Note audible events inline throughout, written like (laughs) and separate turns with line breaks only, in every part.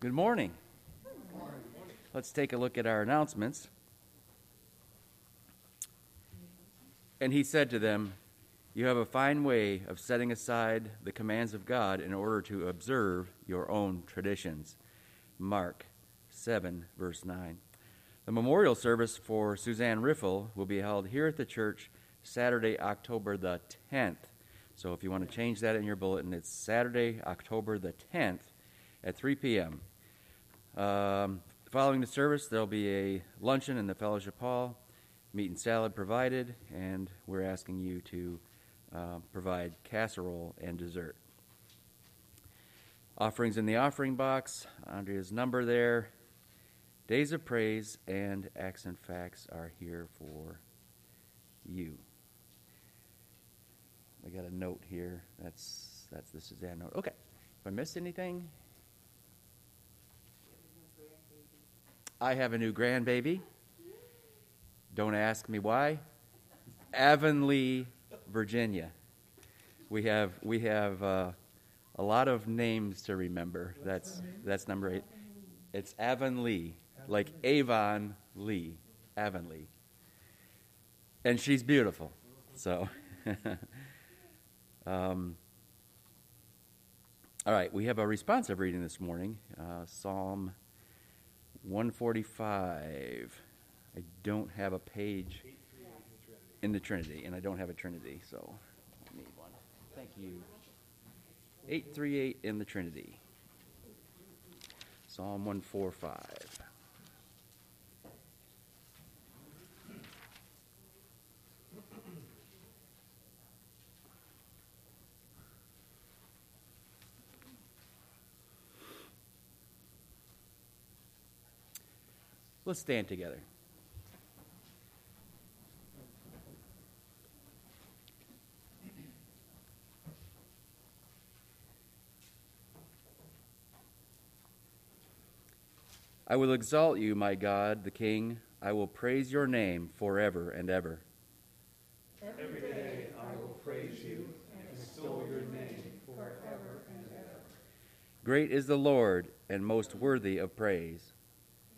Good morning. Let's take a look at our announcements. And he said to them, You have a fine way of setting aside the commands of God in order to observe your own traditions. Mark 7, verse 9. The memorial service for Suzanne Riffle will be held here at the church Saturday, October the 10th. So if you want to change that in your bulletin, it's Saturday, October the 10th at 3 p.m. Um, following the service, there'll be a luncheon in the fellowship hall, meat and salad provided, and we're asking you to uh, provide casserole and dessert. Offerings in the offering box, Andrea's number there. Days of praise and acts and facts are here for you. I got a note here. That's that's the Suzanne note. Okay. If I missed anything, I have a new grandbaby. Don't ask me why. Avonlea, Virginia. We have we have uh, a lot of names to remember. That's that's number eight. It's Avonlea, like Avon Lee, Avonlea, and she's beautiful. So, (laughs) um, All right, we have a responsive reading this morning uh, Psalm 145. I don't have a page in the Trinity, and I don't have a Trinity, so I need one. Thank you. 838 in the Trinity. Psalm 145. Let's stand together. I will exalt you, my God, the King. I will praise your name forever and ever.
Every day I will praise you and extol your name forever and ever.
Great is the Lord and most worthy of praise.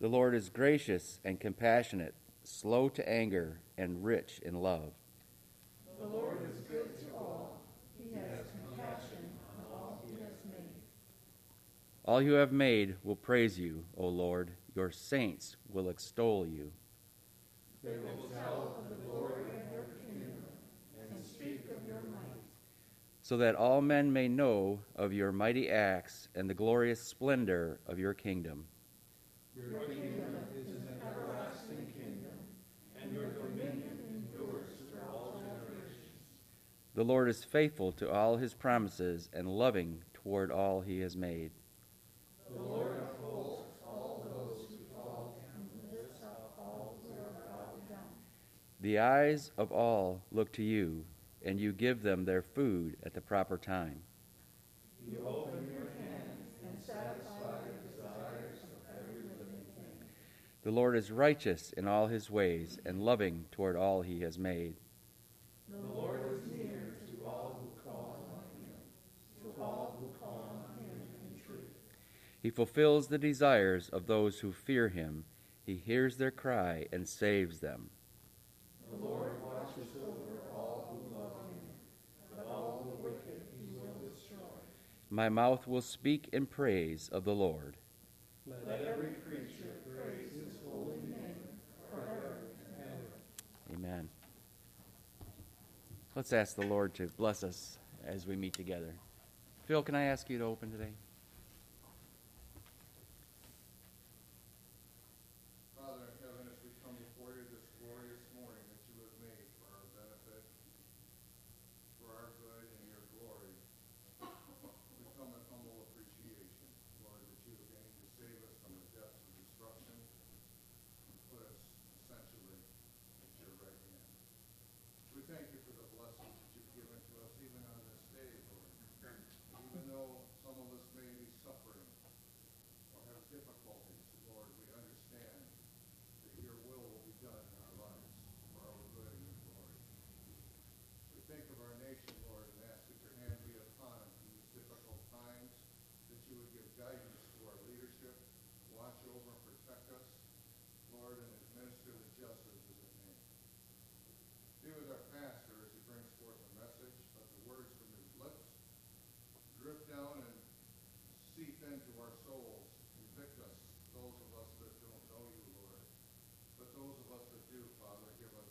The Lord is gracious and compassionate, slow to anger, and rich in love.
The Lord is good to all. He has compassion on all he has made.
All you have made will praise you, O Lord. Your saints will extol you.
They will tell of the glory of your kingdom and speak of your might.
so that all men may know of your mighty acts and the glorious splendor of your kingdom.
Your kingdom is an everlasting kingdom, and your dominion endures through all generations.
The Lord is faithful to all his promises and loving toward all he has made.
The Lord upholds all those who fall and lifts up all who are bowed down.
The eyes of all look to you, and you give them their food at the proper time.
You open your hands and satisfy the desires of every living thing.
The Lord is righteous in all his ways and loving toward all he has made.
The Lord is near to all who call on him, to all who call on him in truth.
He fulfills the desires of those who fear him. He hears their cry and saves them.
The Lord watches over all who love him, but all the wicked he will destroy.
My mouth will speak in praise of the Lord.
Let every creature praise his holy name forever and ever.
Amen. Let's ask the Lord to bless us as we meet together. Phil, can I ask you to open today?
Father in heaven, as we come before you this glorious morning that you have made for our benefit, for our good and your glory, we come in humble appreciation, Lord, that you have deigned to save us from the depths of destruction and put us essentially at your right hand. We thank you for the blessings that you've given to us even on this day, Lord. Even though some of us may be suffering or have difficulties, Lord, we understand that your will will be done in our lives for our good and your glory. We think of our nation, Lord, and ask that your hand be upon us in these difficult times, that you would give guidance to our leadership, watch over and protect us, Lord, and administer the justice as it may. Be with our pastor as he brings forth a message, let the words from his lips drip down and seep into our souls, convict us, those of us that don't know you, Lord. But those of us that do, Father, give us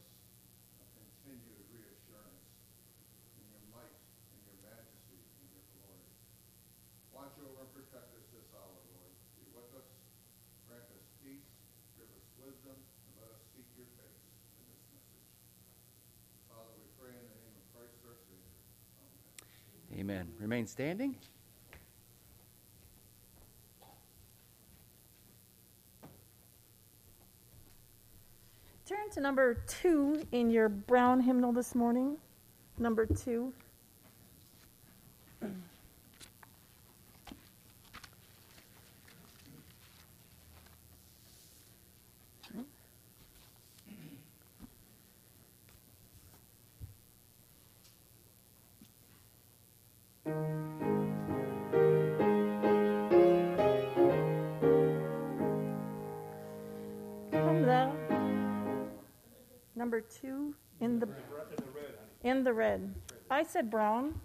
a continued reassurance in your might, in your majesty, in your glory. Watch over and protect us this hour, Lord. Be with us, grant us peace, give us wisdom, and let us seek your face in this message. Father, we pray in the name of Christ our Savior. Amen.
Amen. Remain standing.
Turn to number two in your brown hymnal this morning. Number two. Two in the
In the red.
I said brown.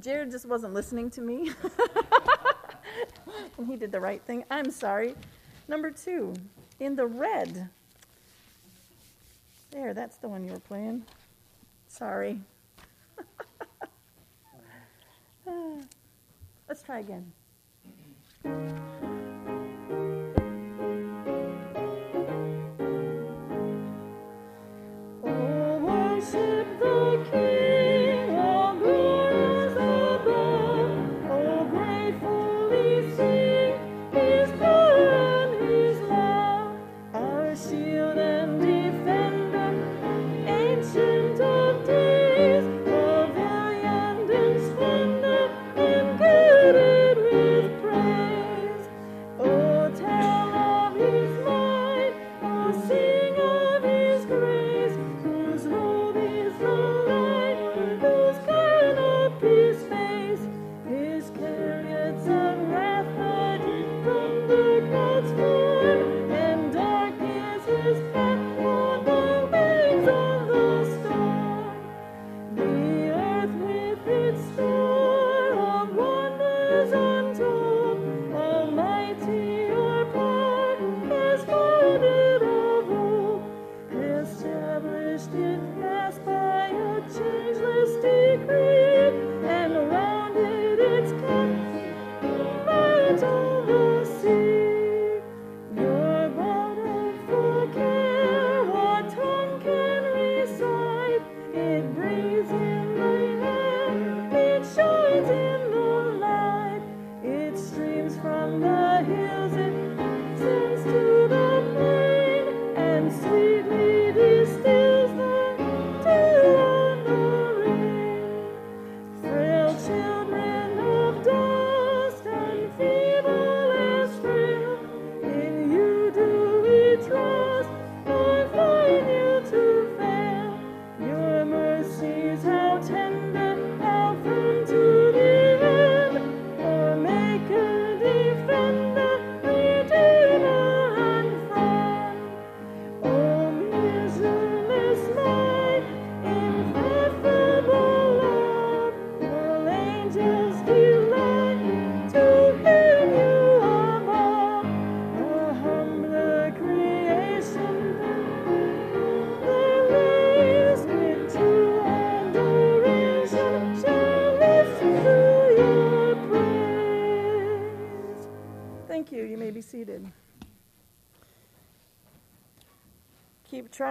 Jared just wasn't listening to me. (laughs) and he did the right thing. I'm sorry. Number two, in the red. There, that's the one you were playing. Sorry. (laughs) Ah. Let's try again.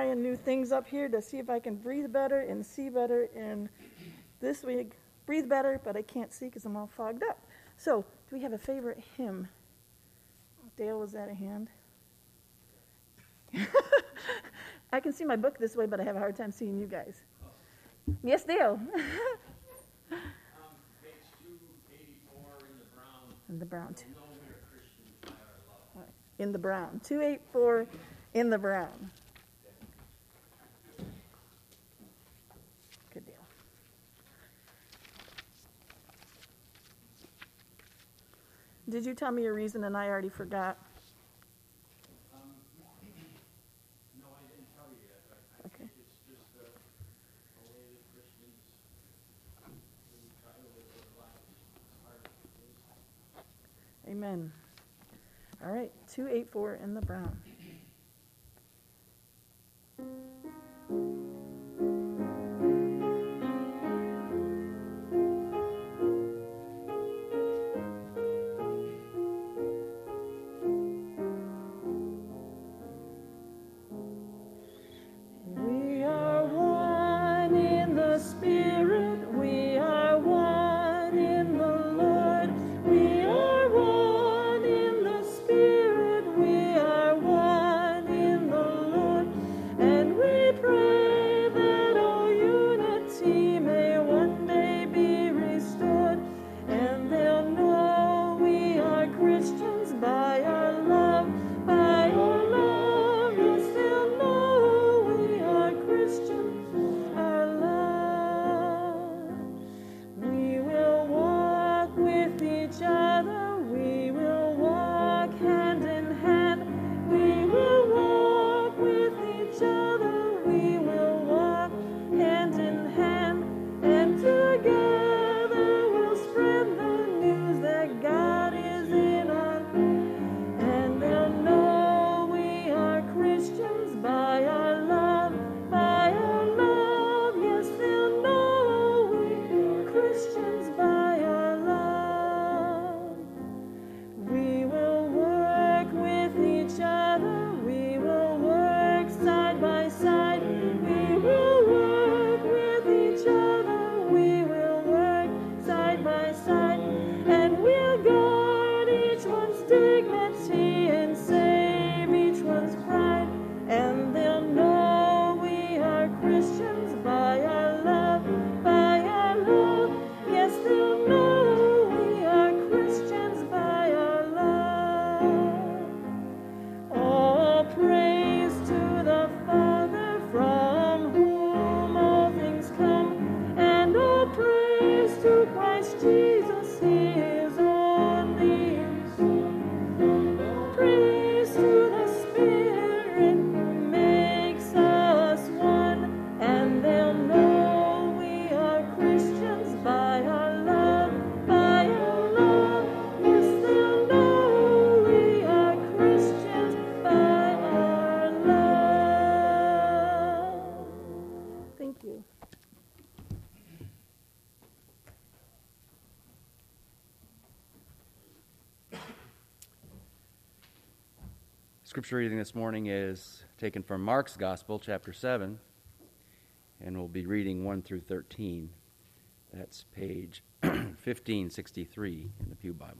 Trying new things up here to see if I can breathe better and see better. And this week, breathe better, but I can't see because I'm all fogged up. So, do we have a favorite hymn? Dale, was that a hand? (laughs) I can see my book this way, but I have a hard time seeing you guys. Yes, Dale. (laughs)
Um, page two eighty-four in the brown,
in the brown. Two.
know we are Christians by our love.
In the brown. 284 in the brown. Good deal. Did you tell me your reason and I already forgot?
Um, no, I didn't tell you yet, but I
Okay.
it's just a, a way that Christians, we try to live their lives as hard as it is.
Amen. All right, 284 in the brown.
scripture reading this morning is taken from Mark's Gospel, chapter 7, and we'll be reading 1 through 13. That's page (clears throat) 1563 in the Pew Bible.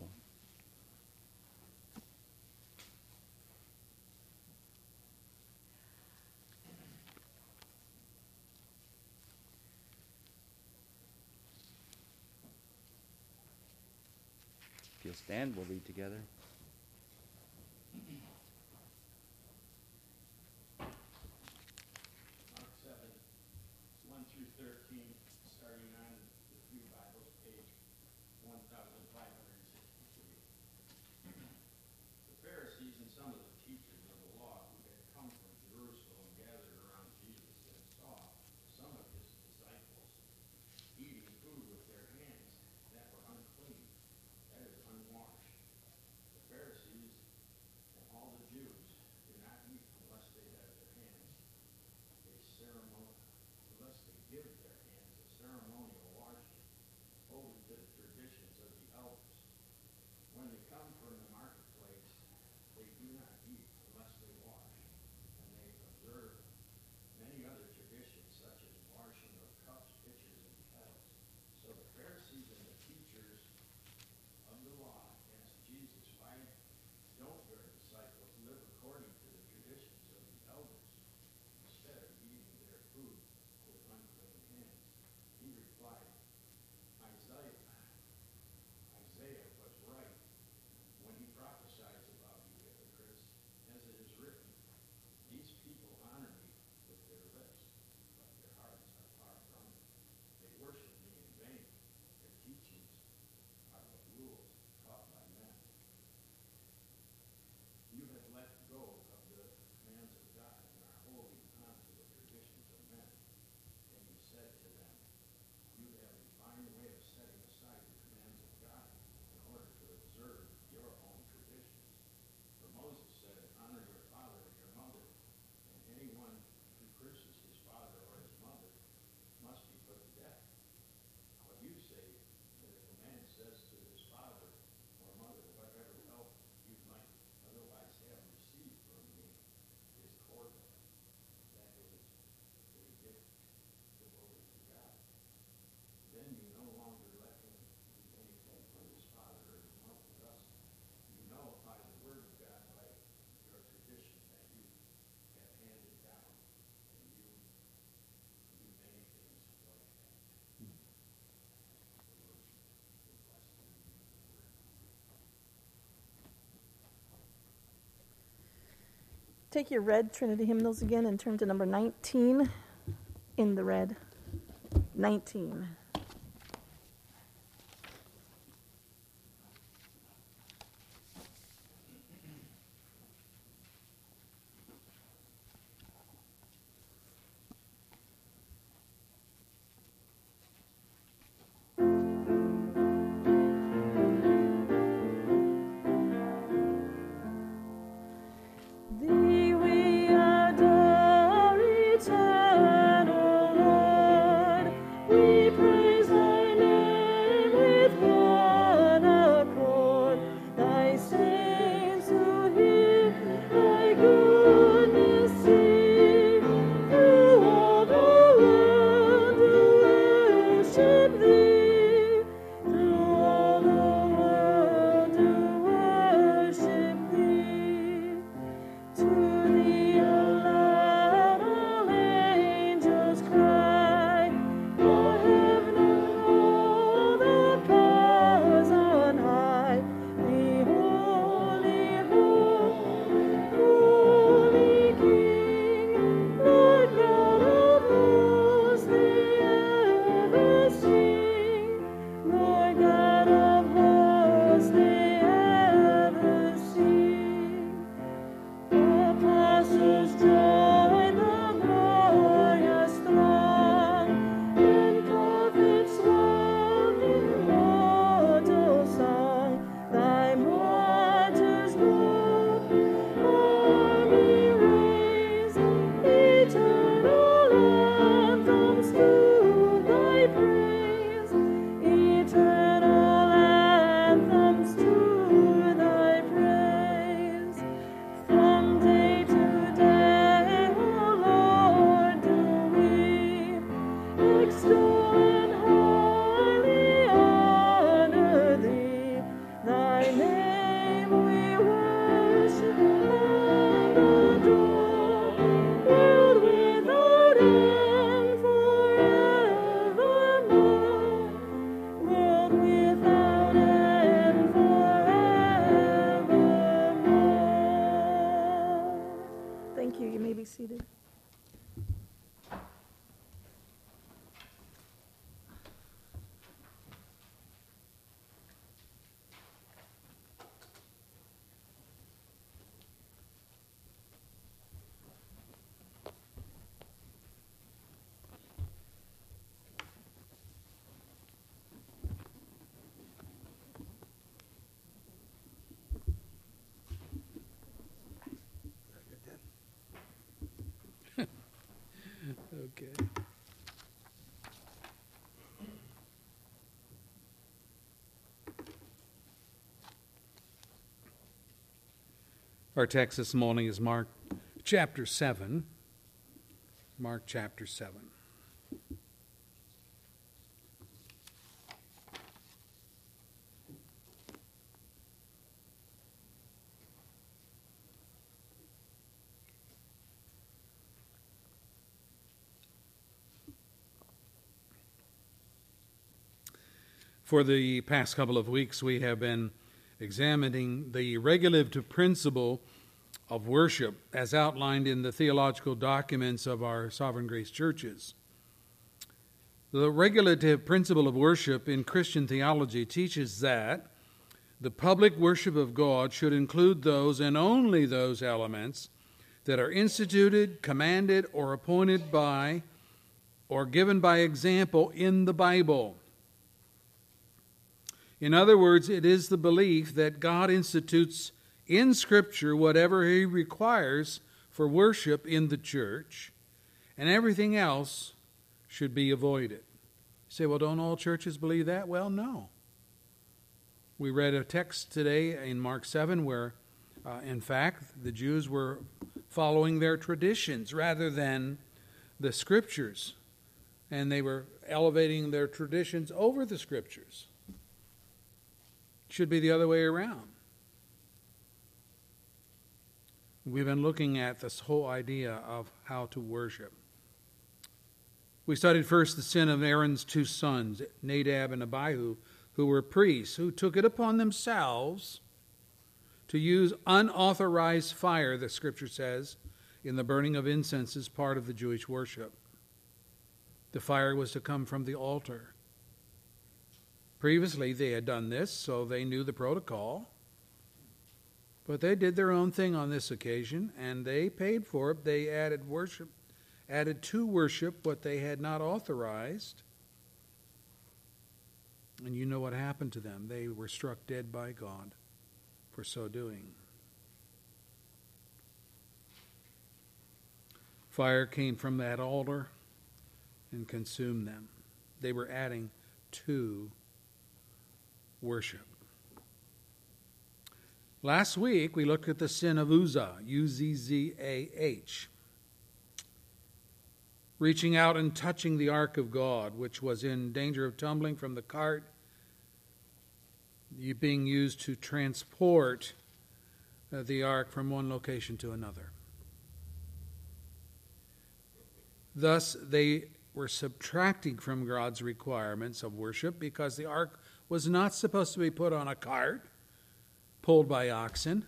Take your red Trinity hymnals again and turn to number 19 in the red. 19. Okay.
Our text this morning is Mark chapter 7. Mark chapter 7. For the past couple of weeks, we have been examining the regulative principle of worship as outlined in the theological documents of our sovereign grace churches. The regulative principle of worship in Christian theology teaches that the public worship of God should include those and only those elements that are instituted, commanded, or appointed by or given by example in the Bible. In other words, it is the belief that God institutes in Scripture whatever He requires for worship in the church, and everything else should be avoided. You say, well, don't all churches believe that? Well, no. We read a text today in Mark 7 where, uh, in fact, the Jews were following their traditions rather than the Scriptures, and they were elevating their traditions over the Scriptures. Should be the other way around. We've been looking at this whole idea of how to worship. We studied first the sin of Aaron's two sons, Nadab and Abihu, who were priests, who took it upon themselves to use unauthorized fire, the scripture says, in the burning of incense as part of the Jewish worship. The fire was to come from the altar. Previously, they had done this, so they knew the protocol. But they did their own thing on this occasion, and they paid for it. They added worship, added to worship what they had not authorized. And you know what happened to them. They were struck dead by God for so doing. Fire came from that altar and consumed them. They were adding to worship. Last week, we looked at the sin of Uzzah, U Z Z A H, reaching out and touching the ark of God, which was in danger of tumbling from the cart, being used to transport uh, the ark from one location to another. Thus, they were subtracting from God's requirements of worship because the ark was not supposed to be put on a cart pulled by oxen.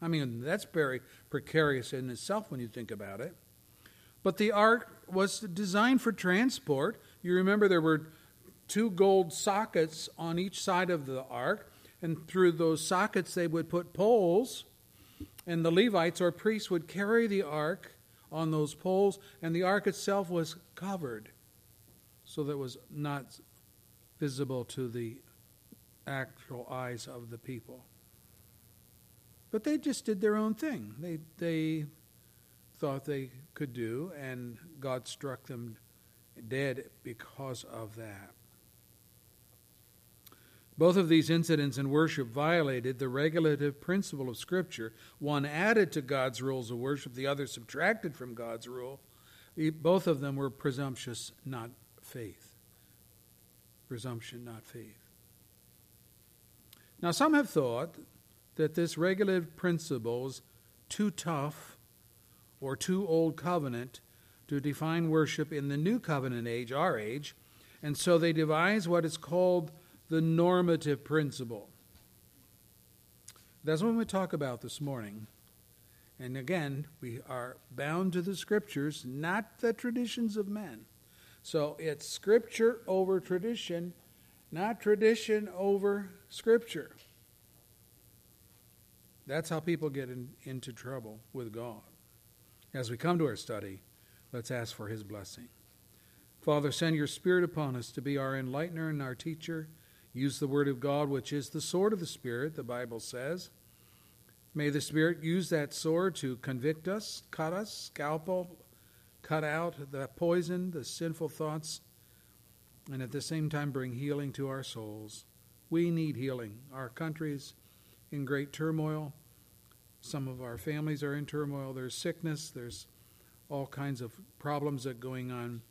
I mean, that's very precarious in itself when you think about it. But the ark was designed for transport. You remember there were two gold sockets on each side of the ark, and through those sockets they would put poles, and the Levites or priests would carry the ark on those poles, and the ark itself was covered so that it was not visible to the actual eyes of the people. But they just did their own thing. They, they thought they could do, and God struck them dead because of that. Both of these incidents in worship violated the regulative principle of Scripture. One added to God's rules of worship, the other subtracted from God's rule. Both of them were presumptuous, not faith. Presumption, not faith. Now, some have thought that this regulative principle is too tough or too old covenant to define worship in the new covenant age, our age, and so they devise what is called the normative principle. That's what we talk about this morning. And again, we are bound to the scriptures, not the traditions of men. So it's scripture over tradition not tradition over Scripture. That's how people get in, into trouble with God. As we come to our study, let's ask for His blessing. Father, send your Spirit upon us to be our enlightener and our teacher. Use the Word of God, which is the sword of the Spirit, the Bible says. May the Spirit use that sword to convict us, cut us, scalpel, cut out the poison, the sinful thoughts and at the same time bring healing to our souls. We need healing. Our country is in great turmoil. Some of our families are in turmoil. There's sickness. There's all kinds of problems that are going on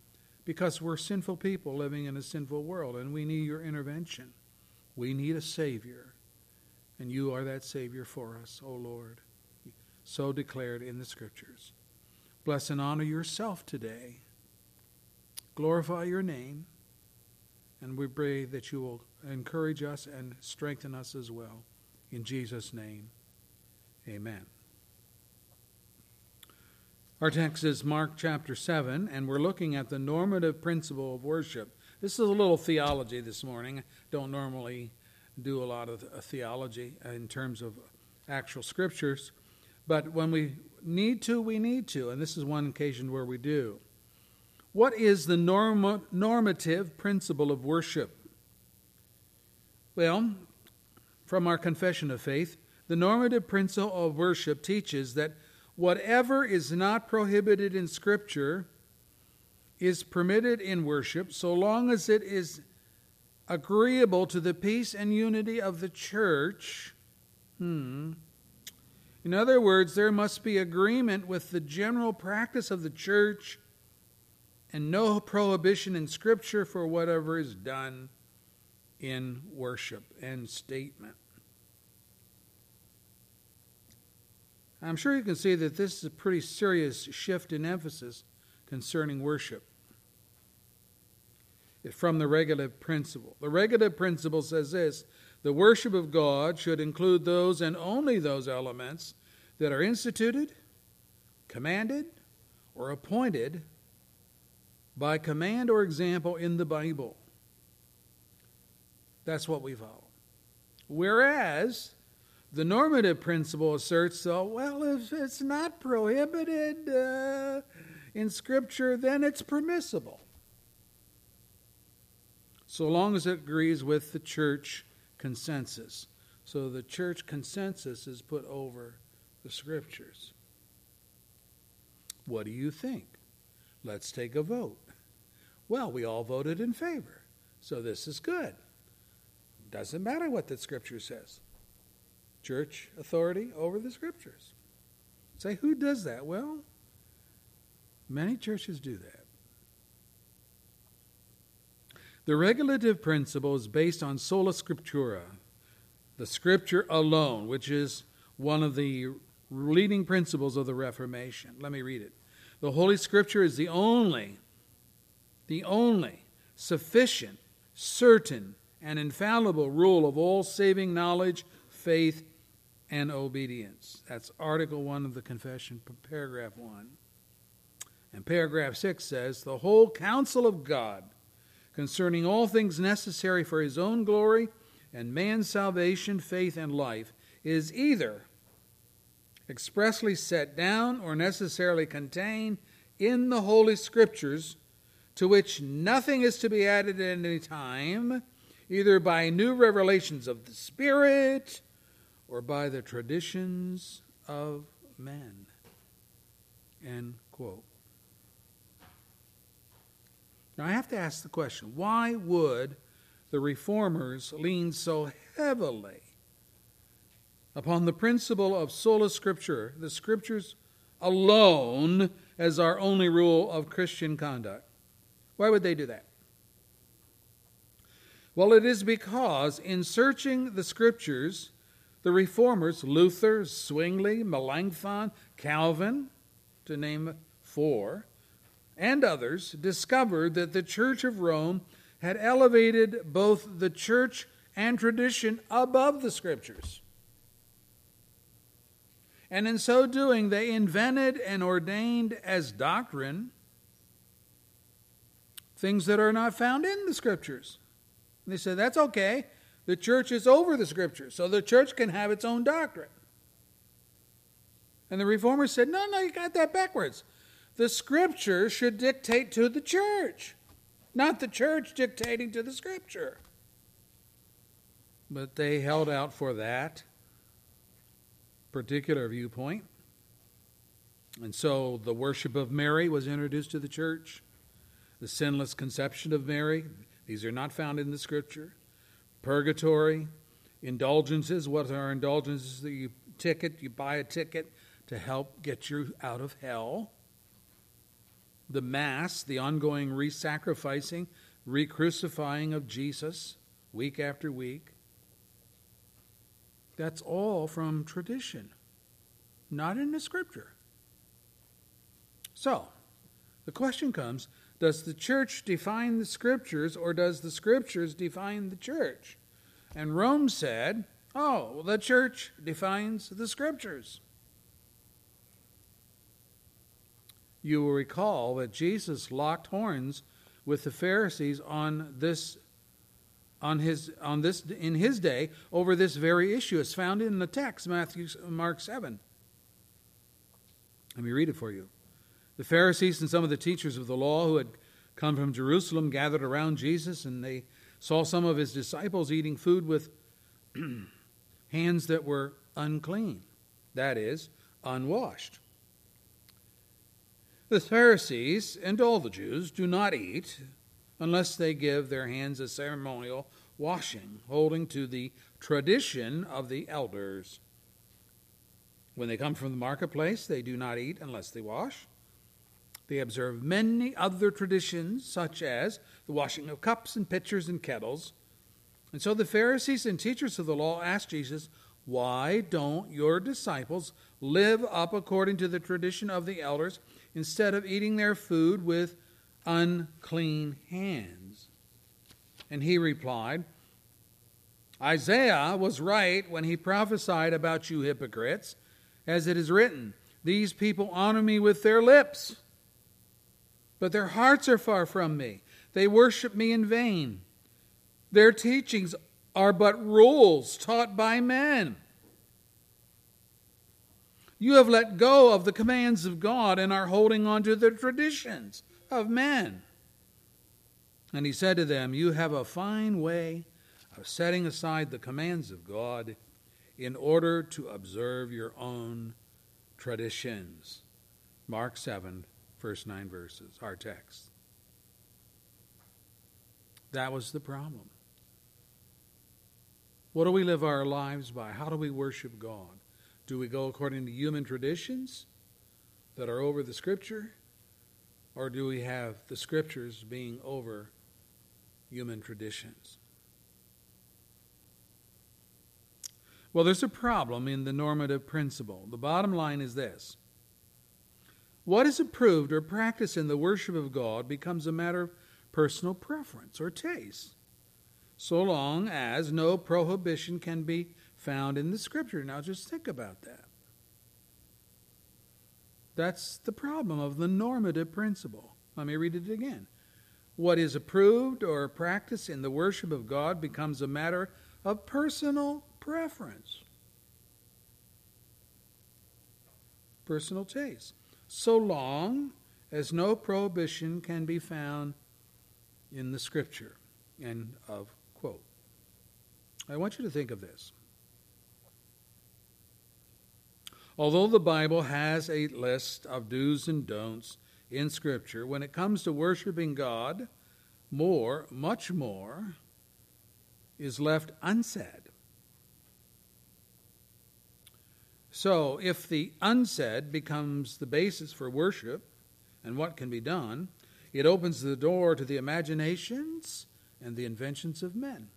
because we're sinful people living in a sinful world and we need your intervention. We need a Savior, and you are that Savior for us, O Lord, so declared in the Scriptures. Bless and honor yourself today. Glorify your name, and we pray that you will encourage us and strengthen us as well. In Jesus' name, amen. Our text is Mark chapter 7, and we're looking at the normative principle of worship. This is a little theology this morning. Don't normally do a lot of theology in terms of actual scriptures, but when we need to, we need to, and this is one occasion where we do. What is the norm- normative principle of worship? Well, from our confession of faith, the normative principle of worship teaches that whatever is not prohibited in Scripture is permitted in worship so long as it is agreeable to the peace and unity of the church. Hmm. In other words, there must be agreement with the general practice of the church and no prohibition in Scripture for whatever is done in worship and statement. I'm sure you can see that this is a pretty serious shift in emphasis concerning worship from the regulative principle. The regulative principle says this the worship of God should include those and only those elements that are instituted, commanded, or appointed by command or example in the Bible. That's what we follow. Whereas the normative principle asserts, so, well, if it's not prohibited uh, in Scripture, then it's permissible. So long as it agrees with the church consensus. So the church consensus is put over the Scriptures. What do you think? Let's take a vote. Well, we all voted in favor, so this is good. Doesn't matter what the Scripture says. Church authority over the Scriptures. Say, who does that? Well, many churches do that. The regulative principle is based on sola scriptura, the Scripture alone, which is one of the leading principles of the Reformation. Let me read it. The Holy Scripture is the only the only sufficient, certain, and infallible rule of all saving knowledge, faith, and obedience. That's Article 1 of the Confession, paragraph 1. And paragraph 6 says, The whole counsel of God concerning all things necessary for his own glory and man's salvation, faith, and life is either expressly set down or necessarily contained in the Holy Scriptures to which nothing is to be added at any time, either by new revelations of the Spirit or by the traditions of men. End quote. Now I have to ask the question why would the reformers lean so heavily upon the principle of sola scriptura, the scriptures alone, as our only rule of Christian conduct? Why would they do that? Well, it is because in searching the scriptures, the reformers, Luther, Zwingli, Melanchthon, Calvin, to name four, and others, discovered that the Church of Rome had elevated both the church and tradition above the scriptures. And in so doing, they invented and ordained as doctrine things that are not found in the scriptures. And they said, that's okay. The church is over the scriptures, so the church can have its own doctrine. And the reformers said, no, no, you got that backwards. The scripture should dictate to the church, not the church dictating to the scripture. But they held out for that particular viewpoint. And so the worship of Mary was introduced to the church the sinless conception of Mary. These are not found in the scripture. Purgatory, indulgences. What are indulgences? The ticket, you buy a ticket to help get you out of hell. The Mass, the ongoing re sacrificing, re crucifying of Jesus week after week. That's all from tradition, not in the Scripture. So, the question comes Does the church define the Scriptures, or does the Scriptures define the church? And Rome said, Oh, well, the church defines the Scriptures. You will recall that Jesus locked horns with the Pharisees on this on his on this in his day over this very issue. It's found in the text, Matthew Mark 7. Let me read it for you. The Pharisees and some of the teachers of the law who had come from Jerusalem gathered around Jesus, and they saw some of his disciples eating food with (clears throat) hands that were unclean, that is, unwashed. The Pharisees and all the Jews do not eat unless they give their hands a ceremonial washing, holding to the tradition of the elders. When they come from the marketplace, they do not eat unless they wash. They observe many other traditions, such as the washing of cups and pitchers and kettles. And so the Pharisees and teachers of the law asked Jesus, Why don't your disciples live up according to the tradition of the elders instead of eating their food with unclean hands? And he replied, Isaiah was right when he prophesied about you hypocrites, as it is written, These people honor me with their lips, but their hearts are far from me. They worship me in vain. Their teachings are but rules taught by men. You have let go of the commands of God and are holding on to the traditions of men. And he said to them, You have a fine way of setting aside the commands of God in order to observe your own traditions. Mark 7, first nine verses, our text. That was the problem. What do we live our lives by? How do we worship God? Do we go according to human traditions that are over the Scripture? Or do we have the Scriptures being over human traditions? Well, there's a problem in the normative principle. The bottom line is this what is approved or practiced in the worship of God becomes a matter of personal preference or taste, so long as no prohibition can be found in the scripture. Now just think about that. That's the problem of the normative principle. Let me read it again. What is approved or practiced in the worship of God becomes a matter of personal preference, personal taste, so long as no prohibition can be found in the scripture. End of quote. I want you to think of this. Although the Bible has a list of do's and don'ts in Scripture, when it comes to worshiping God, more, much more, is left unsaid. So, if the unsaid becomes the basis for worship and what can be done, it opens the door to the imaginations and the inventions of men.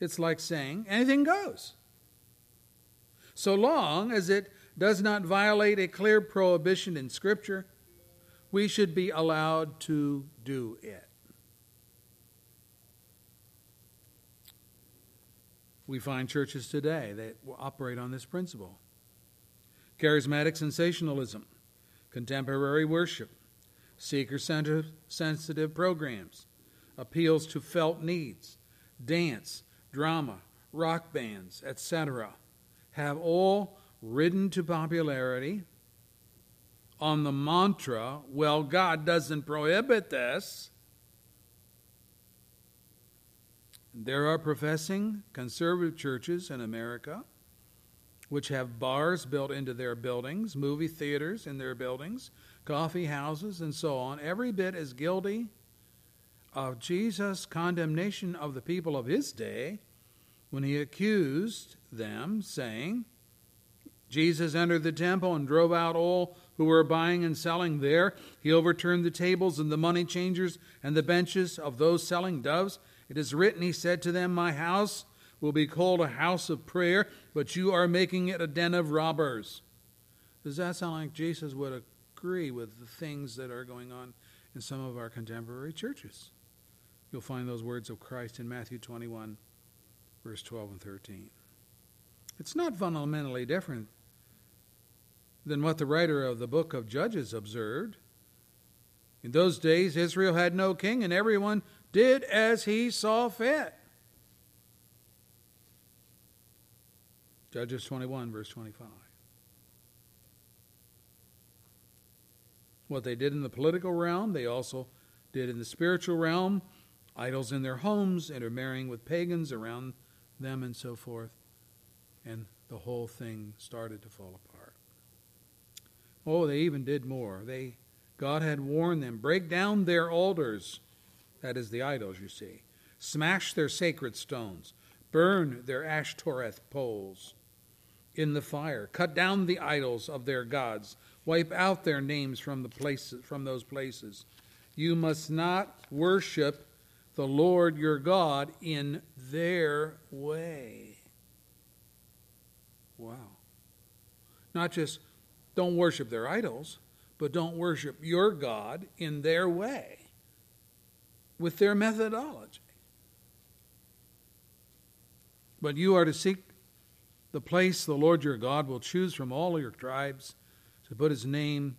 It's like saying anything goes so long as it does not violate a clear prohibition in Scripture, we should be allowed to do it. We find churches today that operate on this principle charismatic sensationalism, contemporary worship, seeker sensitive programs, appeals to felt needs, dance, drama, rock bands, etc have all ridden to popularity on the mantra, well, God doesn't prohibit this. There are professing conservative churches in America which have bars built into their buildings, movie theaters in their buildings, coffee houses, and so on, every bit as guilty of Jesus' condemnation of the people of his day when he accused them, saying, Jesus entered the temple and drove out all who were buying and selling there. He overturned the tables and the money changers and the benches of those selling doves. It is written, He said to them, My house will be called a house of prayer, but you are making it a den of robbers. Does that sound like Jesus would agree with the things that are going on in some of our contemporary churches? You'll find those words of Christ in Matthew 21, verse 12 and 13. It's not fundamentally different than what the writer of the book of Judges observed. In those days, Israel had no king, and everyone did as he saw fit. Judges 21, verse 25. What they did in the political realm, they also did in the spiritual realm. Idols in their homes, intermarrying with pagans around them, and so forth. And the whole thing started to fall apart. Oh, they even did more. They God had warned them, break down their altars, that is the idols, you see. Smash their sacred stones, burn their Ashtoreth poles in the fire, cut down the idols of their gods, wipe out their names from the places from those places. You must not worship the Lord your God in their way. Wow. Not just don't worship their idols, but don't worship your God in their way, with their methodology. But you are to seek the place the Lord your God will choose from all your tribes to put his name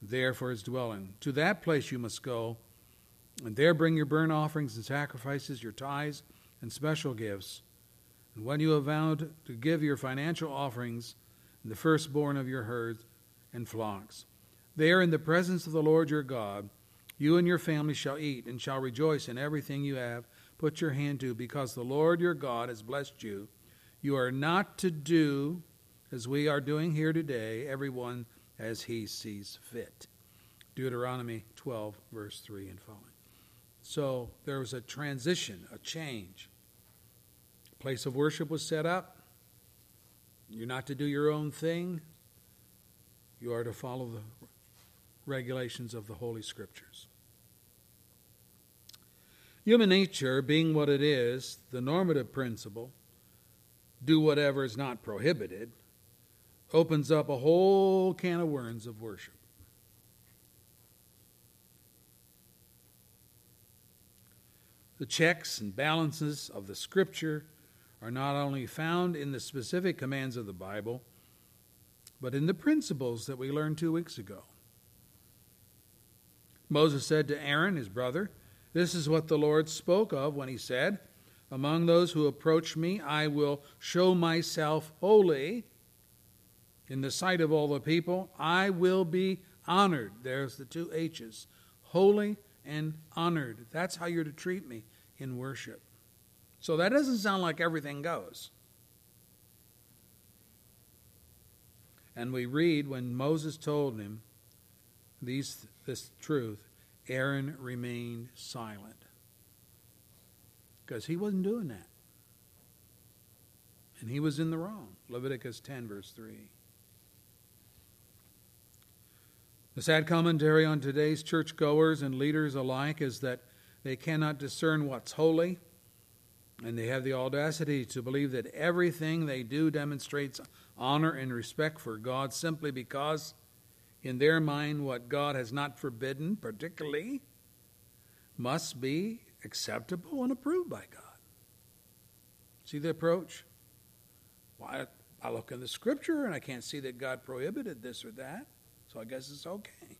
there for his dwelling. To that place you must go, and there bring your burnt offerings and sacrifices, your tithes and special gifts. And when you have vowed to give your financial offerings, and the firstborn of your herds and flocks, there in the presence of the Lord your God, you and your family shall eat and shall rejoice in everything you have put your hand to, because the Lord your God has blessed you. You are not to do as we are doing here today, everyone as he sees fit. Deuteronomy 12, verse 3 and following. So there was a transition, a change. place of worship was set up. You're not to do your own thing. You are to follow the regulations of the Holy Scriptures. Human nature, being what it is, the normative principle, do whatever is not prohibited, opens up a whole can of worms of worship. The checks and balances of the Scripture are not only found in the specific commands of the Bible, but in the principles that we learned two weeks ago. Moses said to Aaron, his brother, This is what the Lord spoke of when he said, Among those who approach me, I will show myself holy. In the sight of all the people, I will be honored. There's the two H's holy and honored. That's how you're to treat me in worship. So that doesn't sound like everything goes. And we read when Moses told him these, this truth, Aaron remained silent. Because he wasn't doing that. And he was in the wrong. Leviticus 10, verse 3. The sad commentary on today's churchgoers and leaders alike is that they cannot discern what's holy, and they have the audacity to believe that everything they do demonstrates honor and respect for God simply because, in their mind, what God has not forbidden, particularly, must be acceptable and approved by God. See the approach? I, I look in the scripture and I can't see that God prohibited this or that. So I guess it's okay.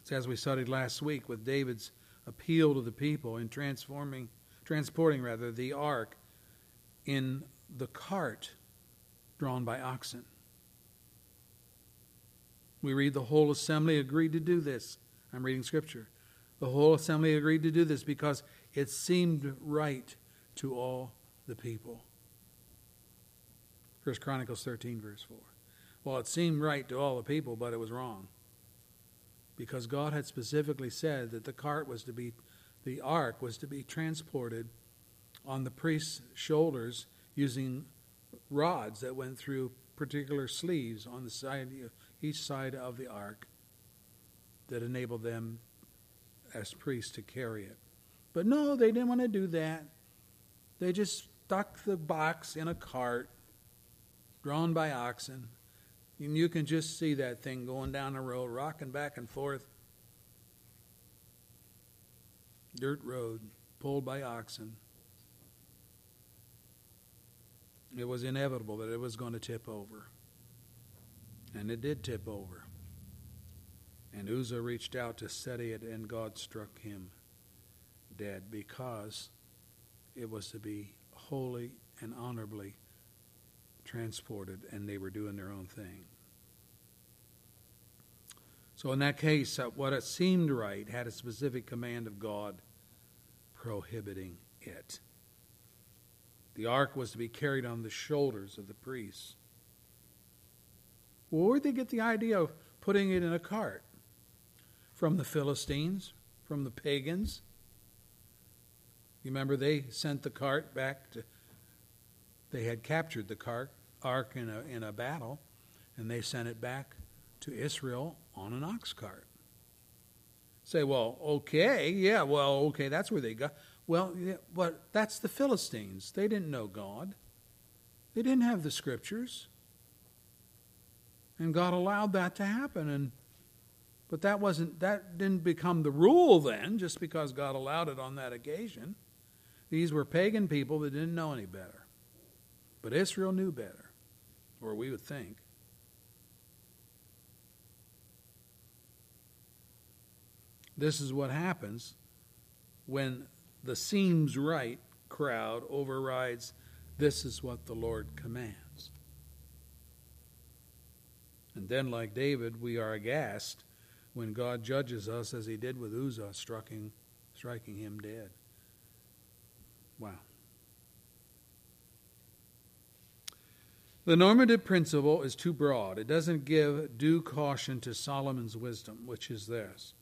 It's as we studied last week with David's appeal to the people in transforming, transporting rather, the ark in the cart drawn by oxen. We read the whole assembly agreed to do this. I'm reading scripture. The whole assembly agreed to do this because it seemed right to all the people. First Chronicles 13, verse 4. Well, it seemed right to all the people, but it was wrong. because God had specifically said that the cart was to be, the ark was to be transported on the priest's shoulders using rods that went through particular sleeves on the side, each side of the ark that enabled them as priests to carry it. But no, they didn't want to do that. They just stuck the box in a cart drawn by oxen. And you can just see that thing going down the road, rocking back and forth. Dirt road, pulled by oxen. It was inevitable that it was going to tip over. And it did tip over. And Uzzah reached out to steady it, and God struck him dead because it was to be holy and honorably transported, and they were doing their own thing. So, in that case, uh, what it seemed right had a specific command of God prohibiting it. The ark was to be carried on the shoulders of the priests. Well, where'd they get the idea of putting it in a cart? From the Philistines? From the pagans? You remember they sent the cart back to, they had captured the cart, ark in a, in a battle, and they sent it back to Israel on an ox cart. Say, well, okay, yeah, well, okay, that's where they got. Well, but that's the Philistines. They didn't know God. They didn't have the scriptures. And God allowed that to happen and but that wasn't that didn't become the rule then just because God allowed it on that occasion. These were pagan people that didn't know any better. But Israel knew better, or we would think. This is what happens when the seems right crowd overrides this is what the Lord commands. And then, like David, we are aghast when God judges us as he did with Uzzah, striking, striking him dead. Wow. The normative principle is too broad. It doesn't give due caution to Solomon's wisdom, which is this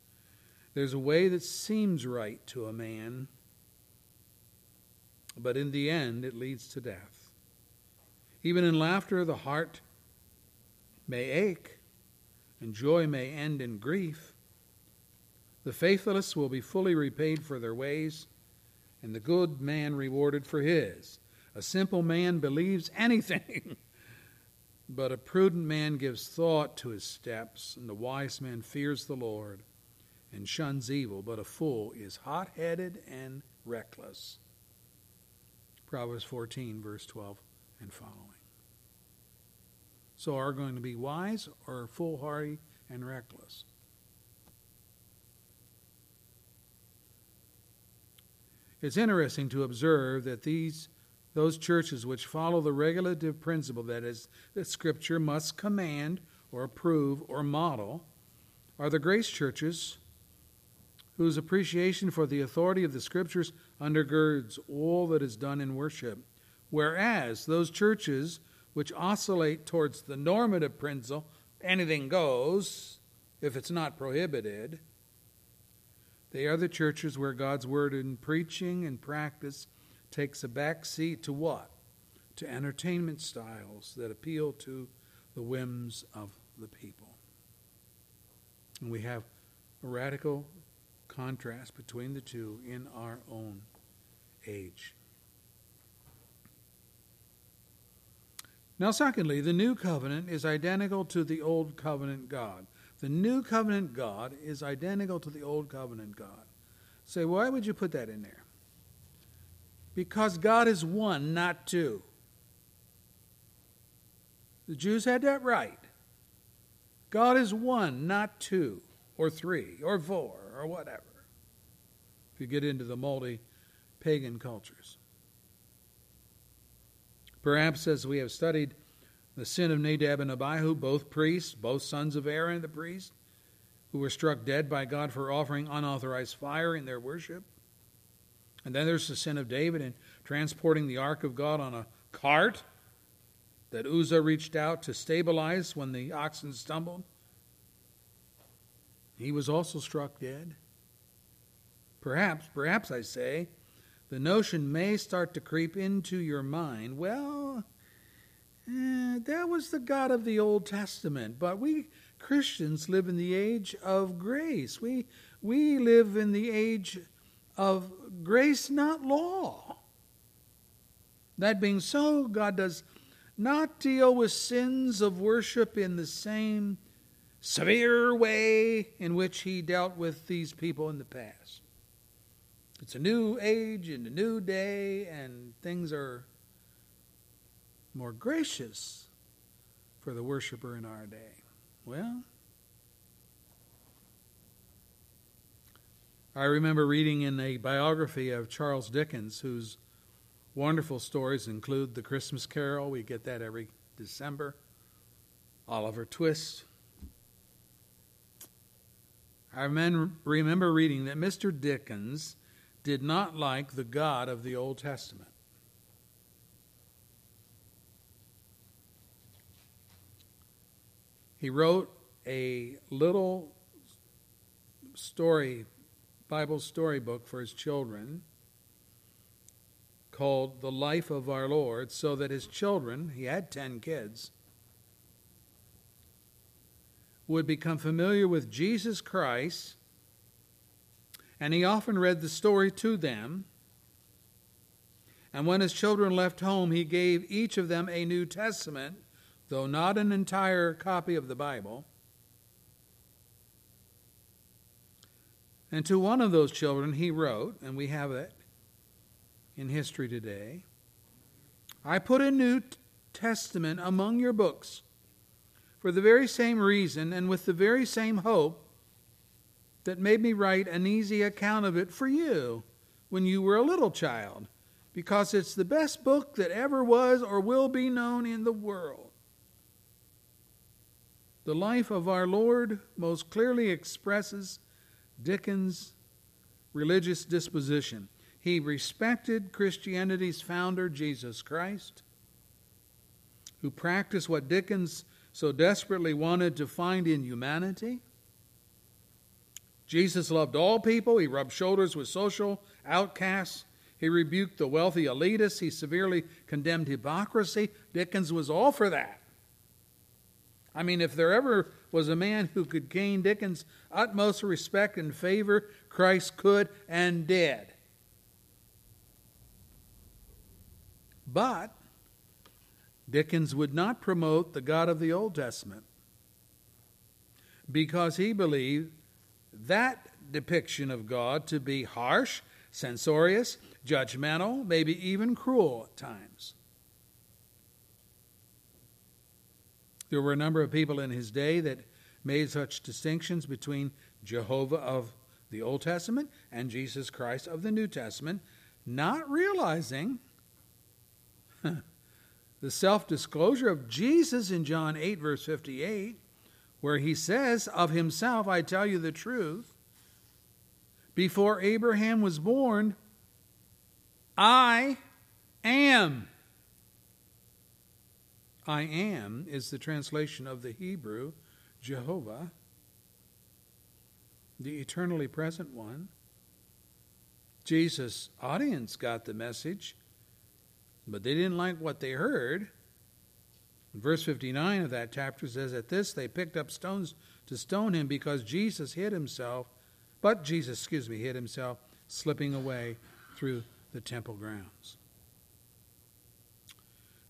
there's a way that seems right to a man, but in the end it leads to death. Even in laughter, the heart may ache, and joy may end in grief. The faithless will be fully repaid for their ways and the good man rewarded for his. A simple man believes anything, (laughs) but a prudent man gives thought to his steps, and the wise man fears the Lord and shuns evil, but a fool is hot headed and reckless. Proverbs 14, verse 12 and following. So, are going to be wise or foolhardy and reckless? It's interesting to observe that these those churches which follow the regulative principle that is that scripture must command or approve or model are the grace churches whose appreciation for the authority of the scriptures undergirds all that is done in worship whereas those churches which oscillate towards the normative principle anything goes if it's not prohibited they are the churches where God's word in preaching and practice takes a back seat to what? To entertainment styles that appeal to the whims of the people. And we have a radical contrast between the two in our own age. Now, secondly, the new covenant is identical to the old covenant God. The new covenant God is identical to the old covenant God. Say, why would you put that in there? Because God is one, not two. The Jews had that right. God is one, not two, or three, or four, or whatever. If you get into the multi pagan cultures. Perhaps as we have studied the sin of Nadab and Abihu, both priests, both sons of Aaron the priest, who were struck dead by God for offering unauthorized fire in their worship. And then there's the sin of David in transporting the ark of God on a cart that Uzzah reached out to stabilize when the oxen stumbled. He was also struck dead. Perhaps, perhaps I say, the notion may start to creep into your mind. Well, eh, that was the God of the Old Testament, but we Christians live in the age of grace. We, we live in the age of grace, not law. That being so, God does not deal with sins of worship in the same severe way in which he dealt with these people in the past. It's a new age and a new day, and things are more gracious for the worshiper in our day. Well, I remember reading in a biography of Charles Dickens, whose wonderful stories include The Christmas Carol, we get that every December, Oliver Twist. I remember reading that Mr. Dickens did not like the God of the Old Testament. He wrote a little story, Bible storybook for his children called The Life of Our Lord, so that his children, he had 10 kids, would become familiar with Jesus Christ and he often read the story to them. And when his children left home, he gave each of them a New Testament, though not an entire copy of the Bible. And to one of those children, he wrote, and we have it in history today I put a New Testament among your books for the very same reason and with the very same hope that made me write an easy account of it for you when you were a little child, because it's the best book that ever was or will be known in the world. The life of our Lord most clearly expresses Dickens' religious disposition. He respected Christianity's founder, Jesus Christ, who practiced what Dickens so desperately wanted to find in humanity Jesus loved all people. He rubbed shoulders with social outcasts. He rebuked the wealthy elitists. He severely condemned hypocrisy. Dickens was all for that. I mean, if there ever was a man who could gain Dickens' utmost respect and favor, Christ could and did. But Dickens would not promote the God of the Old Testament because he believed that depiction of God to be harsh, censorious, judgmental, maybe even cruel at times. There were a number of people in his day that made such distinctions between Jehovah of the Old Testament and Jesus Christ of the New Testament, not realizing the self disclosure of Jesus in John 8, verse 58 where he says, Of himself, I tell you the truth. Before Abraham was born, I am. I am is the translation of the Hebrew Jehovah, the eternally present one. Jesus' audience got the message, but they didn't like what they heard. Verse 59 of that chapter says, At this they picked up stones to stone him because Jesus hid himself, but Jesus, excuse me, hid himself, slipping away through the temple grounds.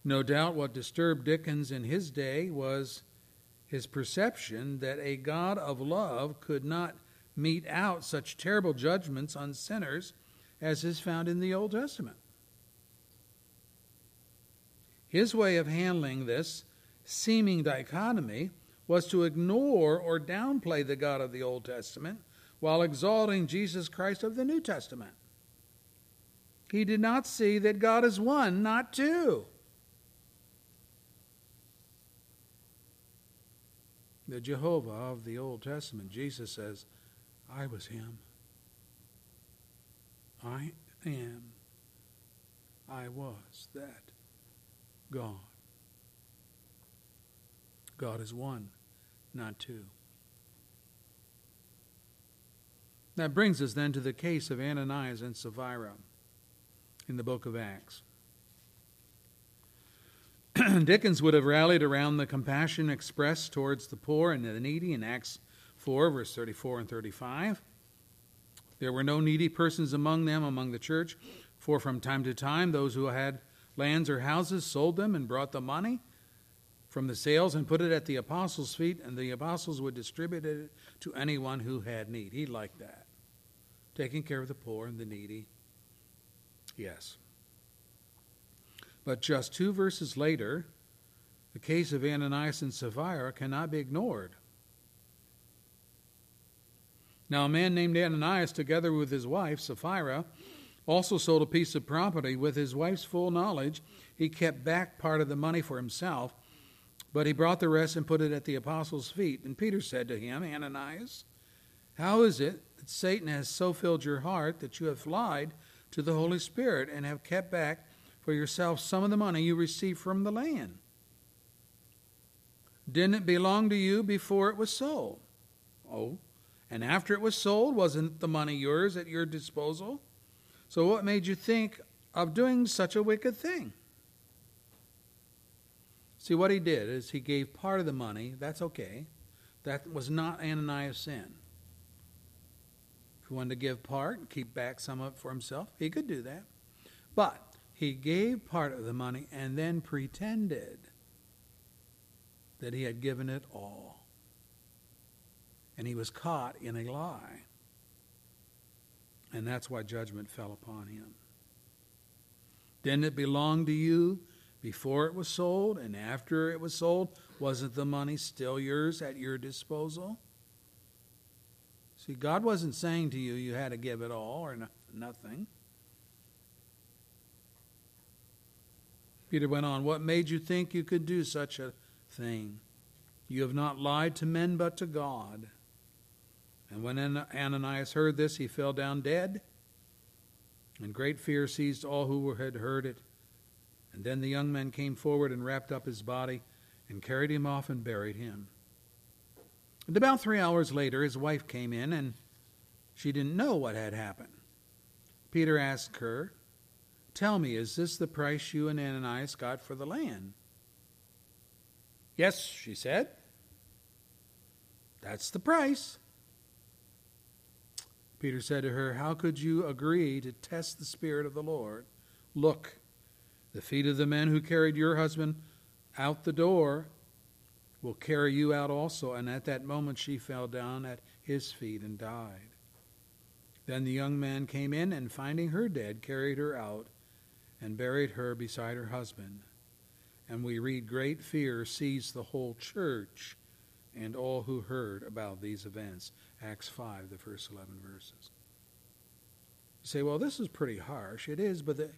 No doubt what disturbed Dickens in his day was his perception that a God of love could not mete out such terrible judgments on sinners as is found in the Old Testament. His way of handling this seeming dichotomy was to ignore or downplay the God of the Old Testament while exalting Jesus Christ of the New Testament. He did not see that God is one, not two. The Jehovah of the Old Testament, Jesus says, I was him. I am. I was that. God. God is one, not two. That brings us then to the case of Ananias and Sapphira in the book of Acts. (clears throat) Dickens would have rallied around the compassion expressed towards the poor and the needy in Acts 4, verse 34 and 35. There were no needy persons among them, among the church, for from time to time those who had lands or houses sold them and brought the money from the sales and put it at the apostles' feet, and the apostles would distribute it to anyone who had need. He liked that. Taking care of the poor and the needy. Yes. But just two verses later, the case of Ananias and Sapphira cannot be ignored. Now, a man named Ananias, together with his wife, Sapphira, also sold a piece of property. With his wife's full knowledge, he kept back part of the money for himself, but he brought the rest and put it at the apostles' feet. And Peter said to him, Ananias, how is it that Satan has so filled your heart that you have lied to the Holy Spirit and have kept back for yourself some of the money you received from the land. Didn't it belong to you before it was sold? Oh, and after it was sold, wasn't the money yours at your disposal? So what made you think of doing such a wicked thing? See, what he did is he gave part of the money. That's okay. That was not Ananias' sin. If he wanted to give part and keep back some of it for himself, he could do that. But he gave part of the money and then pretended that he had given it all. And he was caught in a lie. And that's why judgment fell upon him. Didn't it belong to you before it was sold and after it was sold? Wasn't the money still yours at your disposal? See, God wasn't saying to you you had to give it all or no, nothing. Peter went on, What made you think you could do such a thing? You have not lied to men but to God. And when Ananias heard this, he fell down dead, and great fear seized all who had heard it. And then the young men came forward and wrapped up his body and carried him off and buried him. And about three hours later, his wife came in, and she didn't know what had happened. Peter asked her, Tell me, is this the price you and Ananias got for the land? Yes, she said. That's the price. Peter said to her, How could you agree to test the Spirit of the Lord? Look, the feet of the men who carried your husband out the door will carry you out also. And at that moment she fell down at his feet and died. Then the young man came in and, finding her dead, carried her out and buried her beside her husband. And we read, Great fear seized the whole church and all who heard about these events. Acts 5, the first 11 verses. You say, well, this is pretty harsh. It is, but they,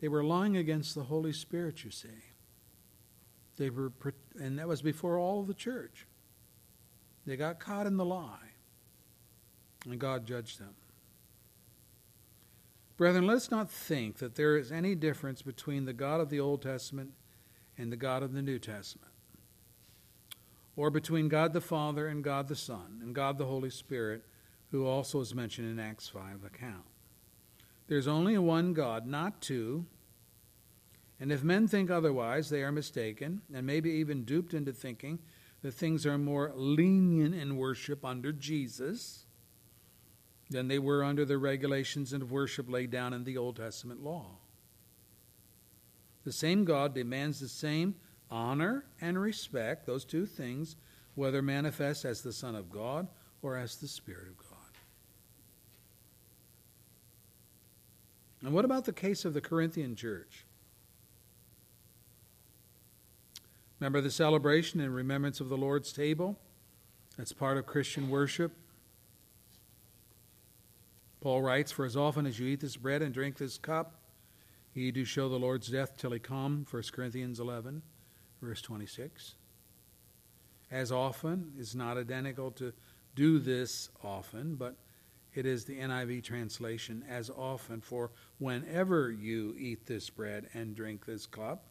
they were lying against the Holy Spirit, you see. They were, and that was before all the church. They got caught in the lie, and God judged them. Brethren, let's not think that there is any difference between the God of the Old Testament and the God of the New Testament, or between God the Father and God the Son and God the Holy Spirit, who also is mentioned in Acts 5 account. There's only one God, not two. And if men think otherwise, they are mistaken and maybe even duped into thinking that things are more lenient in worship under Jesus than they were under the regulations of worship laid down in the Old Testament law. The same God demands the same honor and respect, those two things, whether manifest as the Son of God or as the Spirit of God. And what about the case of the Corinthian church? Remember the celebration in remembrance of the Lord's table? That's part of Christian worship. Paul writes, For as often as you eat this bread and drink this cup, ye do show the Lord's death till he come. 1 Corinthians 11, verse 26. As often is not identical to do this often, but it is the NIV translation, as often, for whenever you eat this bread and drink this cup,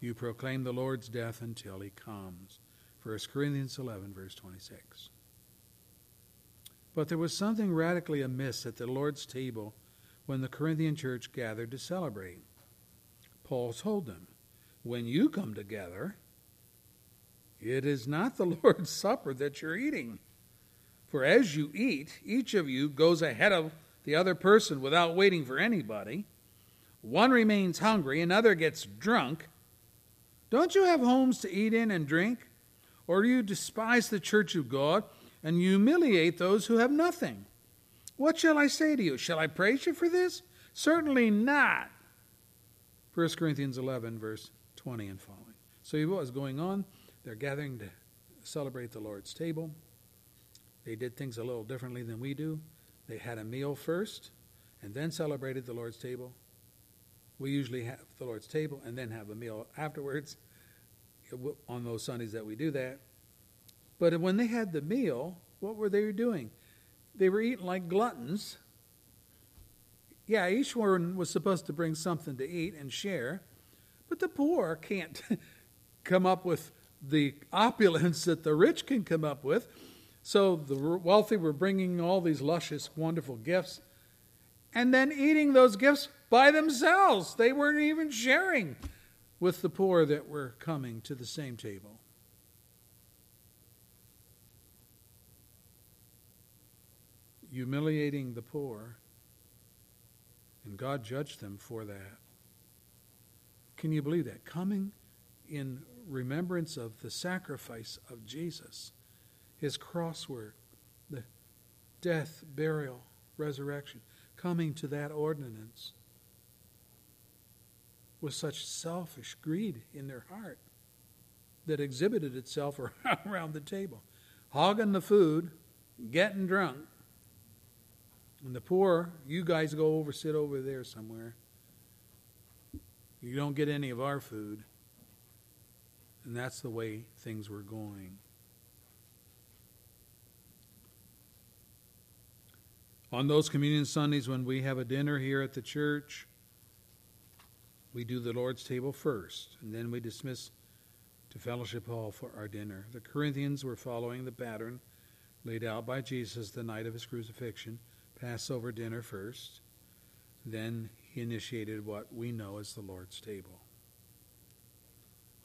you proclaim the Lord's death until he comes. 1 Corinthians 11, verse 26. But there was something radically amiss at the Lord's table when the Corinthian church gathered to celebrate. Paul told them, When you come together, it is not the (laughs) Lord's Supper that you're eating. For as you eat, each of you goes ahead of the other person without waiting for anybody. One remains hungry, another gets drunk. Don't you have homes to eat in and drink? Or do you despise the church of God and humiliate those who have nothing? What shall I say to you? Shall I praise you for this? Certainly not. 1 Corinthians 11, verse 20 and following. So what was going on? They're gathering to celebrate the Lord's table. They did things a little differently than we do. They had a meal first and then celebrated the Lord's table. We usually have the Lord's table and then have a meal afterwards (laughs) on those Sundays that we do that. But when they had the meal, what were they doing? They were eating like gluttons. Yeah, each one was supposed to bring something to eat and share, but the poor can't (laughs) come up with the opulence that the rich can come up with. So the wealthy were bringing all these luscious, wonderful gifts and then eating those gifts by themselves. They weren't even sharing with the poor that were coming to the same table. Humiliating the poor, and God judged them for that. Can you believe that? Coming in remembrance of the sacrifice of Jesus, his cross work, the death, burial, resurrection, coming to that ordinance with such selfish greed in their heart that exhibited itself (laughs) around the table, hogging the food, getting drunk. And the poor, you guys go over, sit over there somewhere. You don't get any of our food. And that's the way things were going. On those communion Sundays when we have a dinner here at the church, we do the Lord's table first, and then we dismiss to Fellowship Hall for our dinner. The Corinthians were following the pattern laid out by Jesus the night of his crucifixion Passover dinner first, then he initiated what we know as the Lord's table.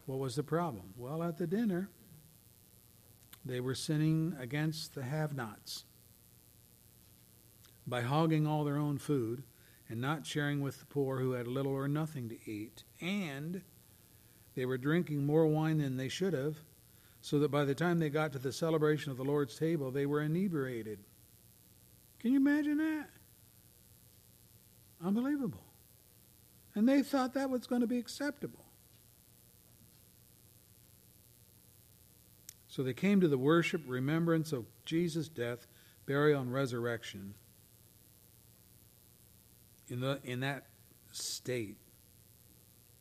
What was the problem? Well, at the dinner, they were sinning against the have nots by hogging all their own food and not sharing with the poor who had little or nothing to eat. And they were drinking more wine than they should have, so that by the time they got to the celebration of the Lord's table, they were inebriated. Can you imagine that? Unbelievable. And they thought that was going to be acceptable. So they came to the worship, remembrance of Jesus' death, burial, and resurrection in, the, in that state.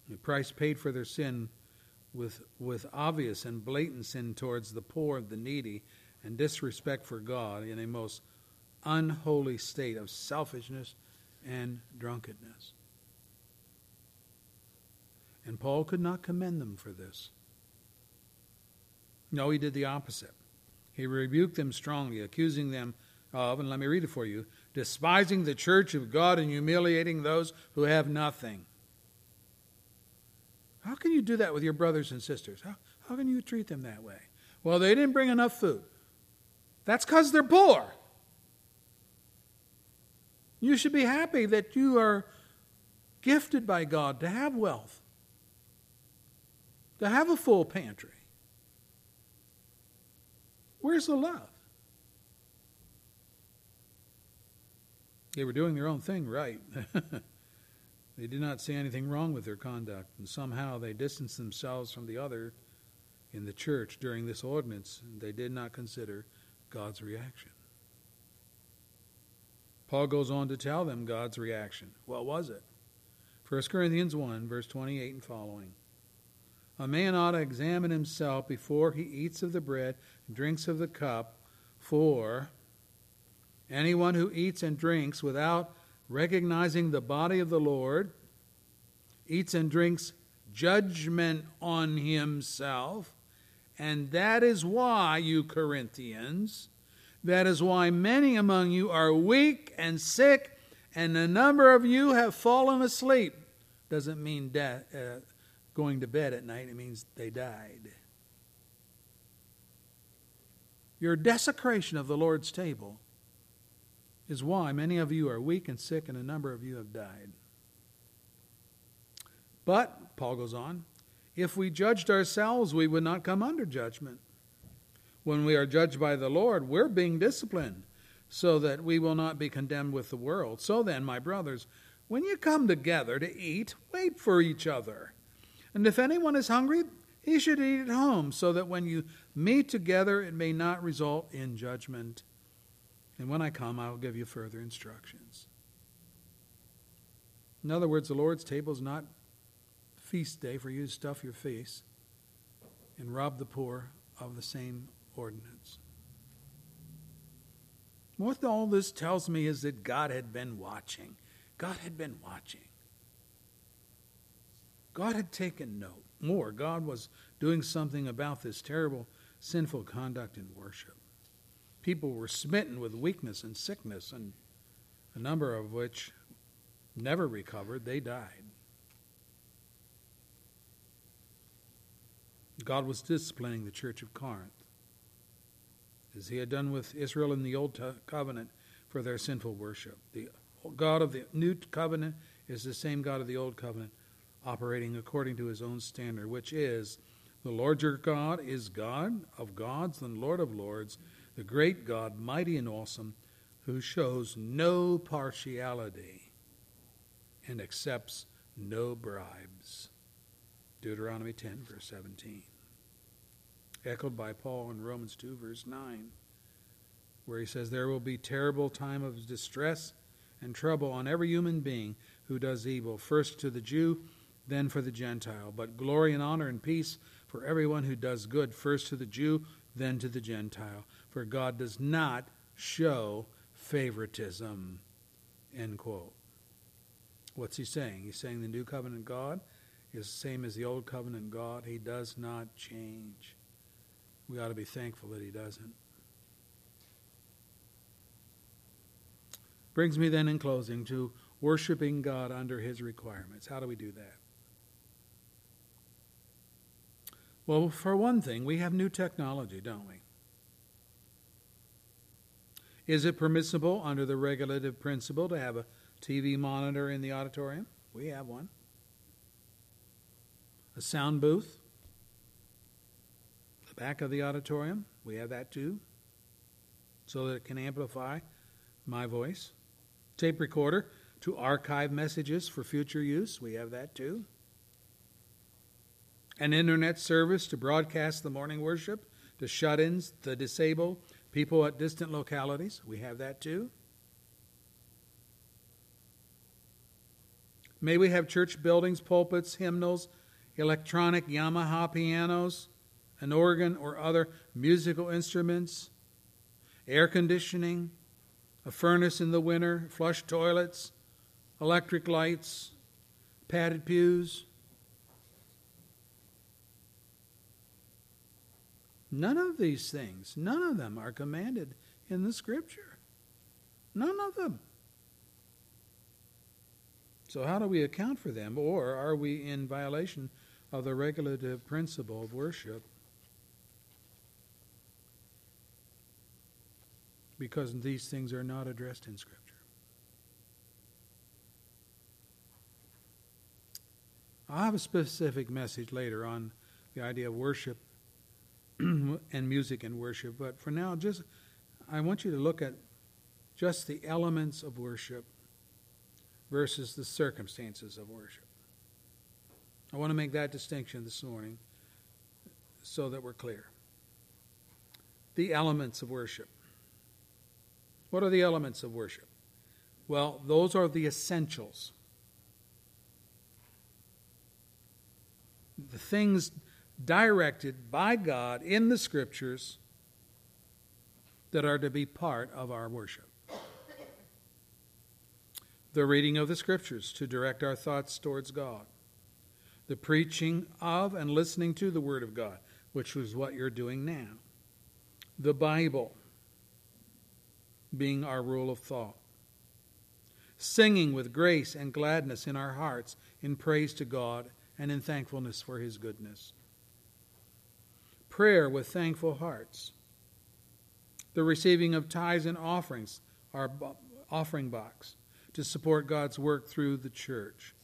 The price paid for their sin with, with obvious and blatant sin towards the poor, and the needy, and disrespect for God in a most unholy state of selfishness and drunkenness. And Paul could not commend them for this. No, he did the opposite. He rebuked them strongly, accusing them of, and let me read it for you, despising the church of God and humiliating those who have nothing. How can you do that with your brothers and sisters? How, how can you treat them that way? Well, they didn't bring enough food. That's because they're poor. You should be happy that you are gifted by God to have wealth, to have a full pantry. Where's the love? They were doing their own thing right. (laughs) they did not see anything wrong with their conduct, and somehow they distanced themselves from the other in the church during this ordinance, and they did not consider God's reaction. Paul goes on to tell them God's reaction. What was it? 1 Corinthians 1, verse 28 and following. A man ought to examine himself before he eats of the bread and drinks of the cup, for anyone who eats and drinks without recognizing the body of the Lord eats and drinks judgment on himself. And that is why, you Corinthians, That is why many among you are weak and sick, and a number of you have fallen asleep. Doesn't mean death, uh, going to bed at night, it means they died. Your desecration of the Lord's table is why many of you are weak and sick, and a number of you have died. But, Paul goes on, if we judged ourselves, we would not come under judgment. When we are judged by the Lord, we're being disciplined so that we will not be condemned with the world. So then, my brothers, when you come together to eat, wait for each other. And if anyone is hungry, he should eat at home, so that when you meet together, it may not result in judgment. And when I come, I will give you further instructions. In other words, the Lord's table is not feast day for you to stuff your face and rob the poor of the same ordinance. What all this tells me is that God had been watching. God had been watching. God had taken note. More, God was doing something about this terrible sinful conduct in worship. People were smitten with weakness and sickness, and a number of which never recovered. They died. God was disciplining the church of Corinth, as he had done with Israel in the Old Covenant for their sinful worship. The God of the New Covenant is the same God of the Old Covenant, operating according to his own standard, which is the Lord your God is God of gods and Lord of lords, the great God, mighty and awesome, who shows no partiality and accepts no bribes. Deuteronomy 10, verse 17. Echoed by Paul in Romans 2, verse 9, where he says, There will be terrible time of distress and trouble on every human being who does evil, first to the Jew, then for the Gentile. But glory and honor and peace for everyone who does good, first to the Jew, then to the Gentile. For God does not show favoritism. End quote. What's he saying? He's saying the new covenant God is the same as the old covenant God. He does not change. We ought to be thankful that he doesn't. Brings me then in closing to worshiping God under his requirements. How do we do that? Well, for one thing, we have new technology, don't we? Is it permissible under the regulative principle to have a TV monitor in the auditorium? We have one a sound booth. The back of the auditorium, we have that too, so that it can amplify my voice. Tape recorder to archive messages for future use, we have that too. An internet service to broadcast the morning worship to shut ins, the disabled, people at distant localities, we have that too. May we have church buildings, pulpits, hymnals, electronic Yamaha pianos, an organ or other musical instruments, air conditioning, a furnace in the winter, flush toilets, electric lights, padded pews. None of these things, none of them are commanded in the scripture. None of them. So, how do we account for them? Or are we in violation of the regulative principle of worship because these things are not addressed in Scripture. I'll have a specific message later on the idea of worship (clears throat) and music and worship, but for now, just I want you to look at just the elements of worship versus the circumstances of worship. I want to make that distinction this morning so that we're clear. The elements of worship. What are the elements of worship? Well, those are the essentials. The things directed by God in the scriptures that are to be part of our worship. The reading of the scriptures to direct our thoughts towards God the preaching of and listening to the Word of God, which was what you're doing now. The Bible, being our rule of thought. Singing with grace and gladness in our hearts in praise to God and in thankfulness for His goodness. Prayer with thankful hearts. The receiving of tithes and offerings, our offering box, to support God's work through the church.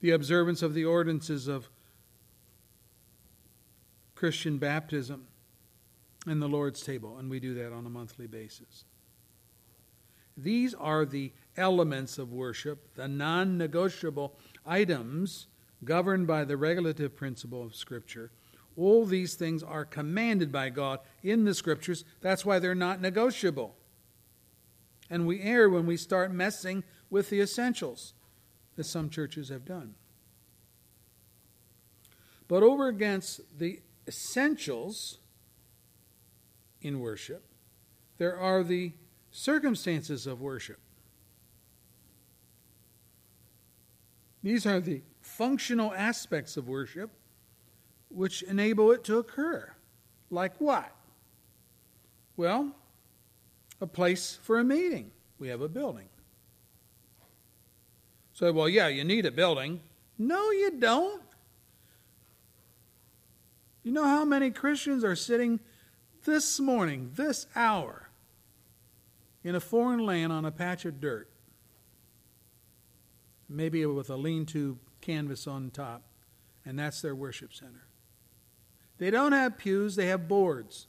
The observance of the ordinances of Christian baptism and the Lord's table, and we do that on a monthly basis. These are the elements of worship, the non negotiable items governed by the regulative principle of Scripture. All these things are commanded by God in the Scriptures. That's why they're not negotiable. And we err when we start messing with the essentials, as some churches have done. But over against the essentials in worship, there are the circumstances of worship. These are the functional aspects of worship which enable it to occur. Like what? Well, a place for a meeting. We have a building. So, well, yeah, you need a building. No, you don't. You know how many Christians are sitting this morning, this hour, in a foreign land on a patch of dirt? Maybe with a lean to canvas on top, and that's their worship center. They don't have pews, they have boards.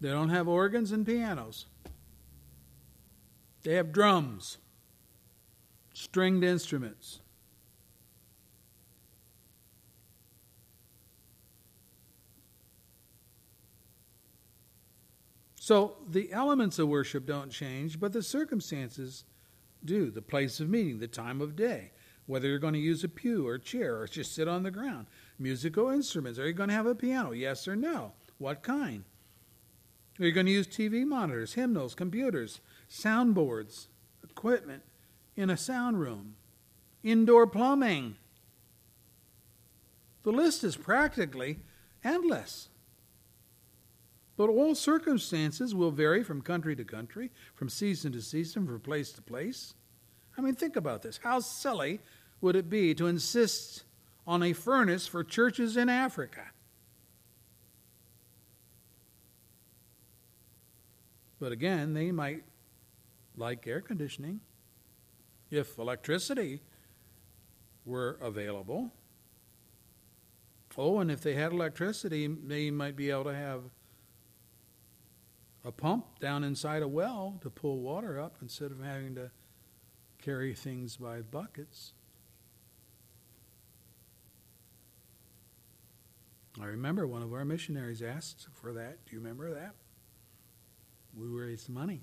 They don't have organs and pianos. They have drums, stringed instruments. So the elements of worship don't change, but the circumstances do. The place of meeting, the time of day, whether you're going to use a pew or a chair or just sit on the ground. Musical instruments. Are you going to have a piano? Yes or no? What kind? Are you going to use TV monitors, hymnals, computers, soundboards, equipment in a sound room, indoor plumbing? The list is practically endless. But all circumstances will vary from country to country, from season to season, from place to place. I mean, think about this. How silly would it be to insist on a furnace for churches in Africa? But again, they might like air conditioning if electricity were available. Oh, and if they had electricity, they might be able to have a pump down inside a well to pull water up instead of having to carry things by buckets. I remember one of our missionaries asked for that. Do you remember that? We raised money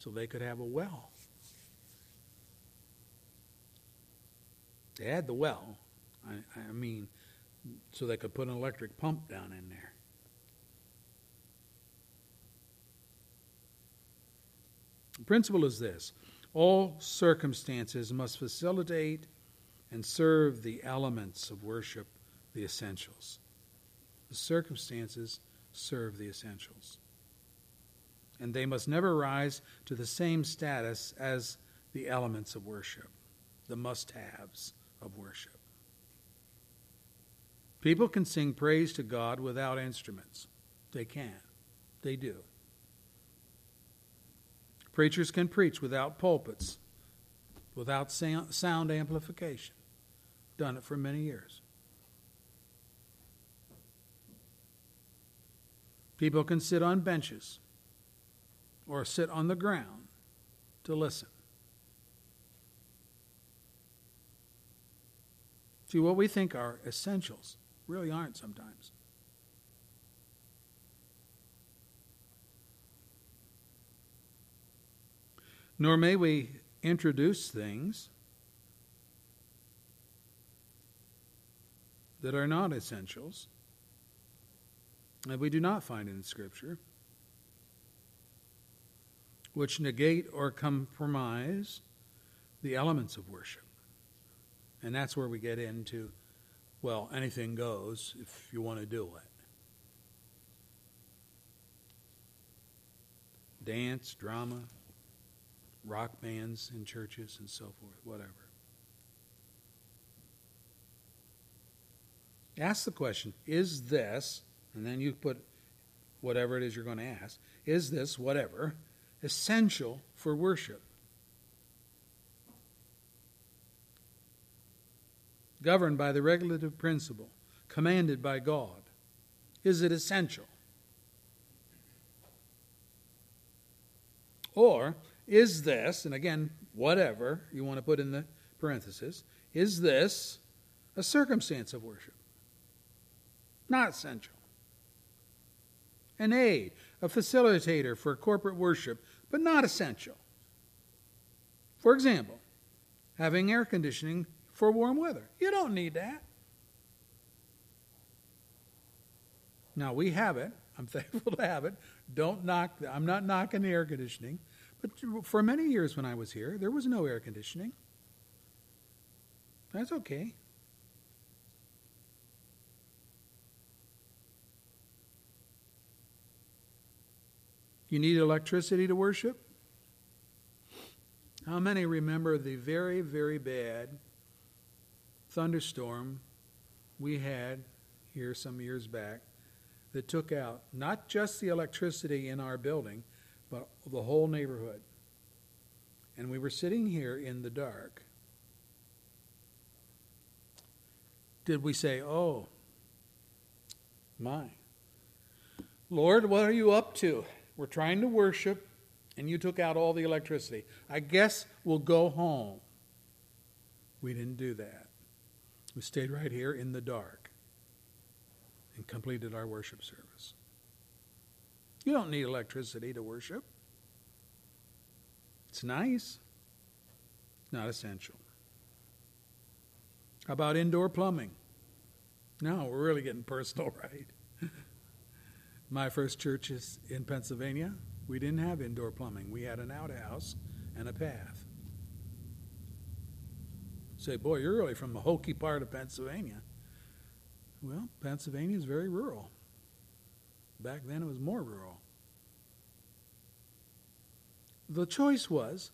so they could have a well. They had the well, I, I mean, so they could put an electric pump down in there. The principle is this all circumstances must facilitate and serve the elements of worship, the essentials. The circumstances serve the essentials. And they must never rise to the same status as the elements of worship, the must haves of worship. People can sing praise to God without instruments. They can. They do. Preachers can preach without pulpits, without sound amplification. Done it for many years. People can sit on benches or sit on the ground to listen. See, what we think are essentials really aren't sometimes. Nor may we introduce things that are not essentials that we do not find in Scripture, which negate or compromise the elements of worship. And that's where we get into, well, anything goes if you want to do it. dance, drama, rock bands in churches, and so forth, whatever. Ask the question Is this, and then you put whatever it is you're going to ask, is this, whatever, essential for worship? Governed by the regulative principle, commanded by God. Is it essential? Or is this, and again, whatever you want to put in the parenthesis, is this a circumstance of worship? Not essential. An aid, a facilitator for corporate worship, but not essential. For example, having air conditioning for warm weather. You don't need that. Now we have it. I'm (laughs) thankful to have it. Don't knock. I'm not knocking the air conditioning, but for many years when I was here, there was no air conditioning. That's okay. You need electricity to worship? How many remember the very, very bad thunderstorm we had here some years back that took out not just the electricity in our building, but the whole neighborhood? And we were sitting here in the dark. Did we say, Oh, my? Lord, what are you up to? We're trying to worship, and you took out all the electricity. I guess we'll go home. We didn't do that. We stayed right here in the dark and completed our worship service. You don't need electricity to worship. It's nice, not essential. How about indoor plumbing? No, we're really getting personal, (laughs) right? My first church is in Pennsylvania. We didn't have indoor plumbing. We had an outhouse and a path. Say, boy, you're really from the hokey part of Pennsylvania. Well, Pennsylvania is very rural. Back then it was more rural. The choice was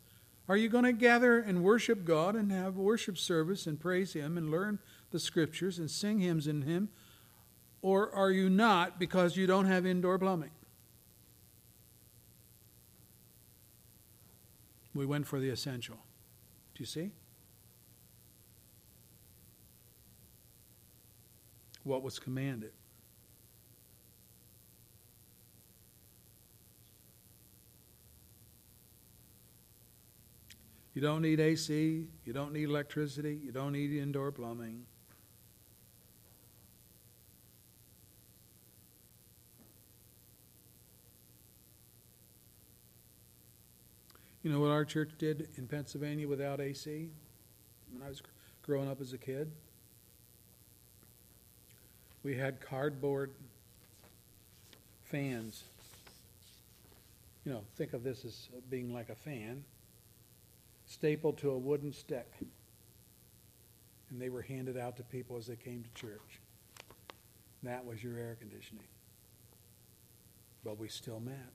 are you going to gather and worship God and have worship service and praise Him and learn the scriptures and sing hymns in Him? Or are you not because you don't have indoor plumbing? We went for the essential. Do you see? What was commanded? You don't need AC, you don't need electricity, you don't need indoor plumbing. You know what our church did in Pennsylvania without AC when I was growing up as a kid? We had cardboard fans. You know, think of this as being like a fan, stapled to a wooden stick. And they were handed out to people as they came to church. That was your air conditioning. But we still met.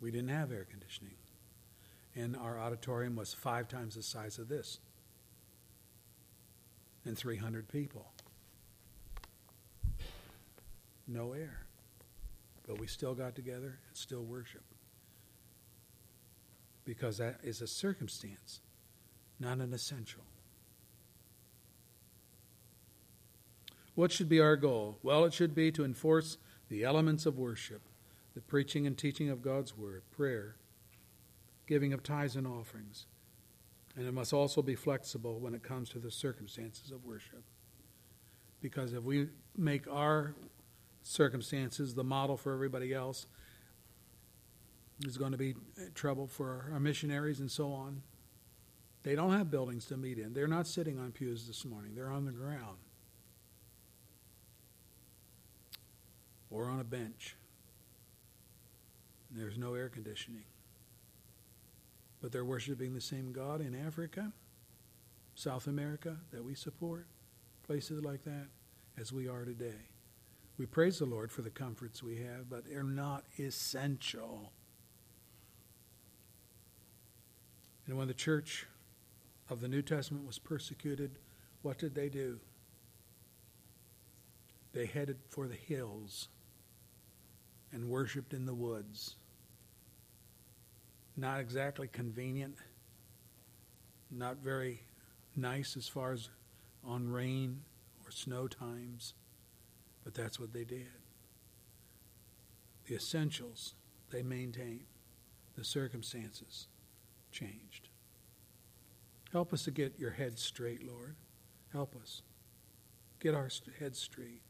We didn't have air conditioning. And our auditorium was five times the size of this. And 300 people. No air. But we still got together and still worship. Because that is a circumstance, not an essential. What should be our goal? Well, it should be to enforce the elements of worship the preaching and teaching of God's word, prayer, giving of tithes and offerings. And it must also be flexible when it comes to the circumstances of worship. Because if we make our circumstances the model for everybody else, there's going to be uh, trouble for our missionaries and so on. They don't have buildings to meet in. They're not sitting on pews this morning, they're on the ground or on a bench. There's no air conditioning. But they're worshiping the same God in Africa, South America that we support, places like that, as we are today. We praise the Lord for the comforts we have, but they're not essential. And when the church of the New Testament was persecuted, what did they do? They headed for the hills and worshiped in the woods. Not exactly convenient, not very nice as far as on rain or snow times, but that's what they did. The essentials they maintained, the circumstances changed. Help us to get your head straight, Lord. Help us. Get our head straight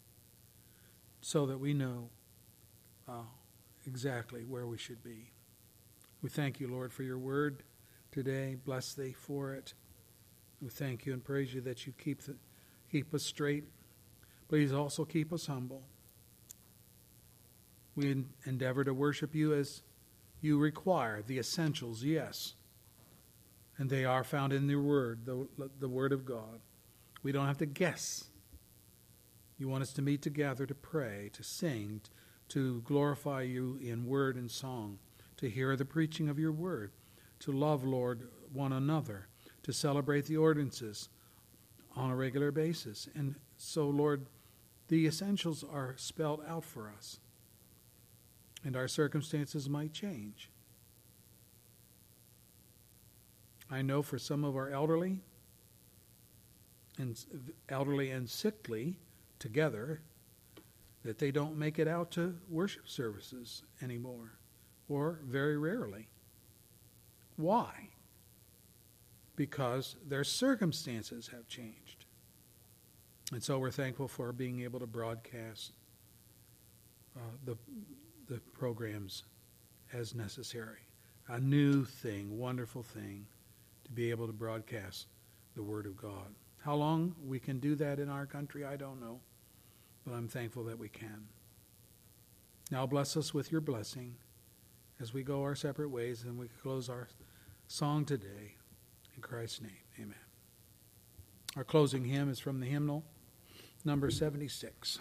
so that we know uh, exactly where we should be. We thank you, Lord, for your word today. Bless thee for it. We thank you and praise you that you keep, the, keep us straight. Please also keep us humble. We endeavor to worship you as you require, the essentials, yes. And they are found in your word, the, the word of God. We don't have to guess. You want us to meet together to pray, to sing, to glorify you in word and song, to hear the preaching of your word, to love, Lord, one another, to celebrate the ordinances on a regular basis. And so, Lord, the essentials are spelled out for us, and our circumstances might change. I know for some of our elderly, and elderly and sickly together, that they don't make it out to worship services anymore, or very rarely. Why? Because their circumstances have changed. And so we're thankful for being able to broadcast uh, the, the programs as necessary. A new thing, wonderful thing, to be able to broadcast the Word of God. How long we can do that in our country, I don't know, but I'm thankful that we can. Now bless us with your blessing as we go our separate ways and we close our song today. In Christ's name, amen. Our closing hymn is from the hymnal number 76.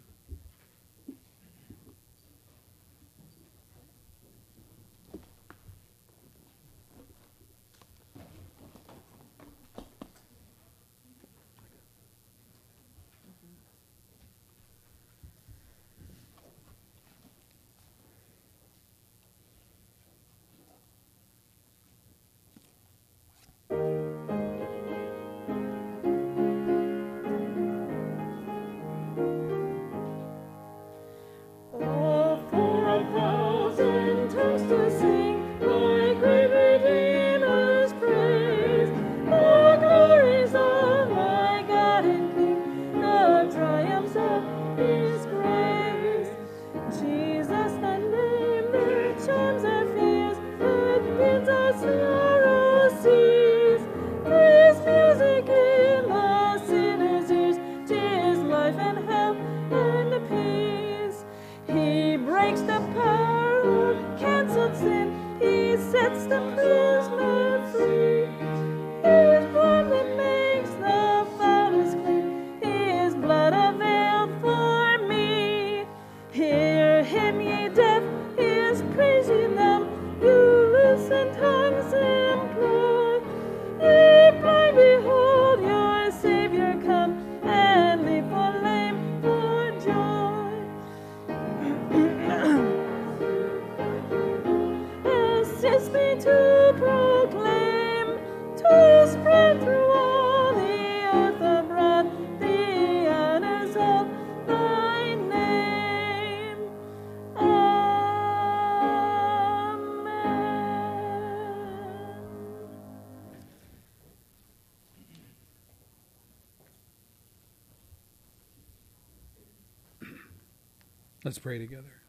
Let's pray together.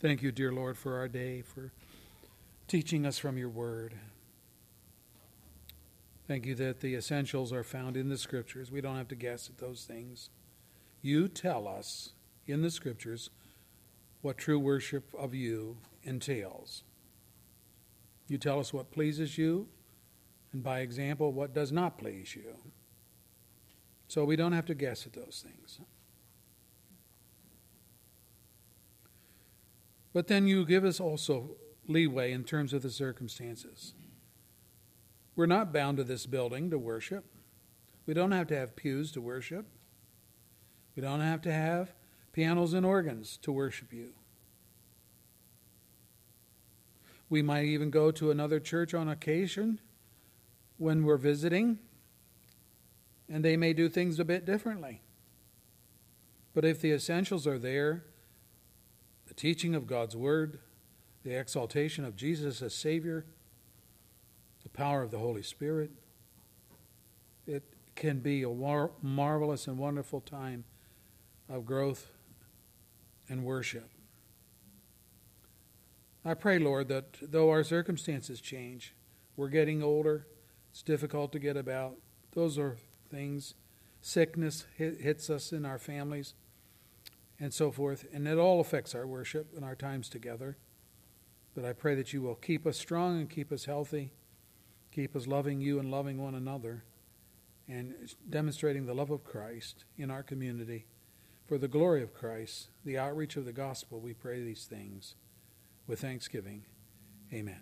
Thank you, dear Lord, for our day, for teaching us from your word. Thank you that the essentials are found in the scriptures. We don't have to guess at those things. You tell us in the scriptures what true worship of you entails. You tell us what pleases you, and by example, what does not please you. So we don't have to guess at those things. But then you give us also leeway in terms of the circumstances. We're not bound to this building to worship. We don't have to have pews to worship. We don't have to have pianos and organs to worship you. We might even go to another church on occasion when we're visiting, and they may do things a bit differently. But if the essentials are there, the teaching of God's Word, the exaltation of Jesus as Savior, the power of the Holy Spirit, it can be a mar- marvelous and wonderful time of growth and worship. I pray, Lord, that though our circumstances change, we're getting older, it's difficult to get about, those are things, sickness hit, hits us in our families, and so forth. And it all affects our worship and our times together. But I pray that you will keep us strong and keep us healthy, keep us loving you and loving one another, and demonstrating the love of Christ in our community. For the glory of Christ, the outreach of the gospel, we pray these things with thanksgiving. Amen.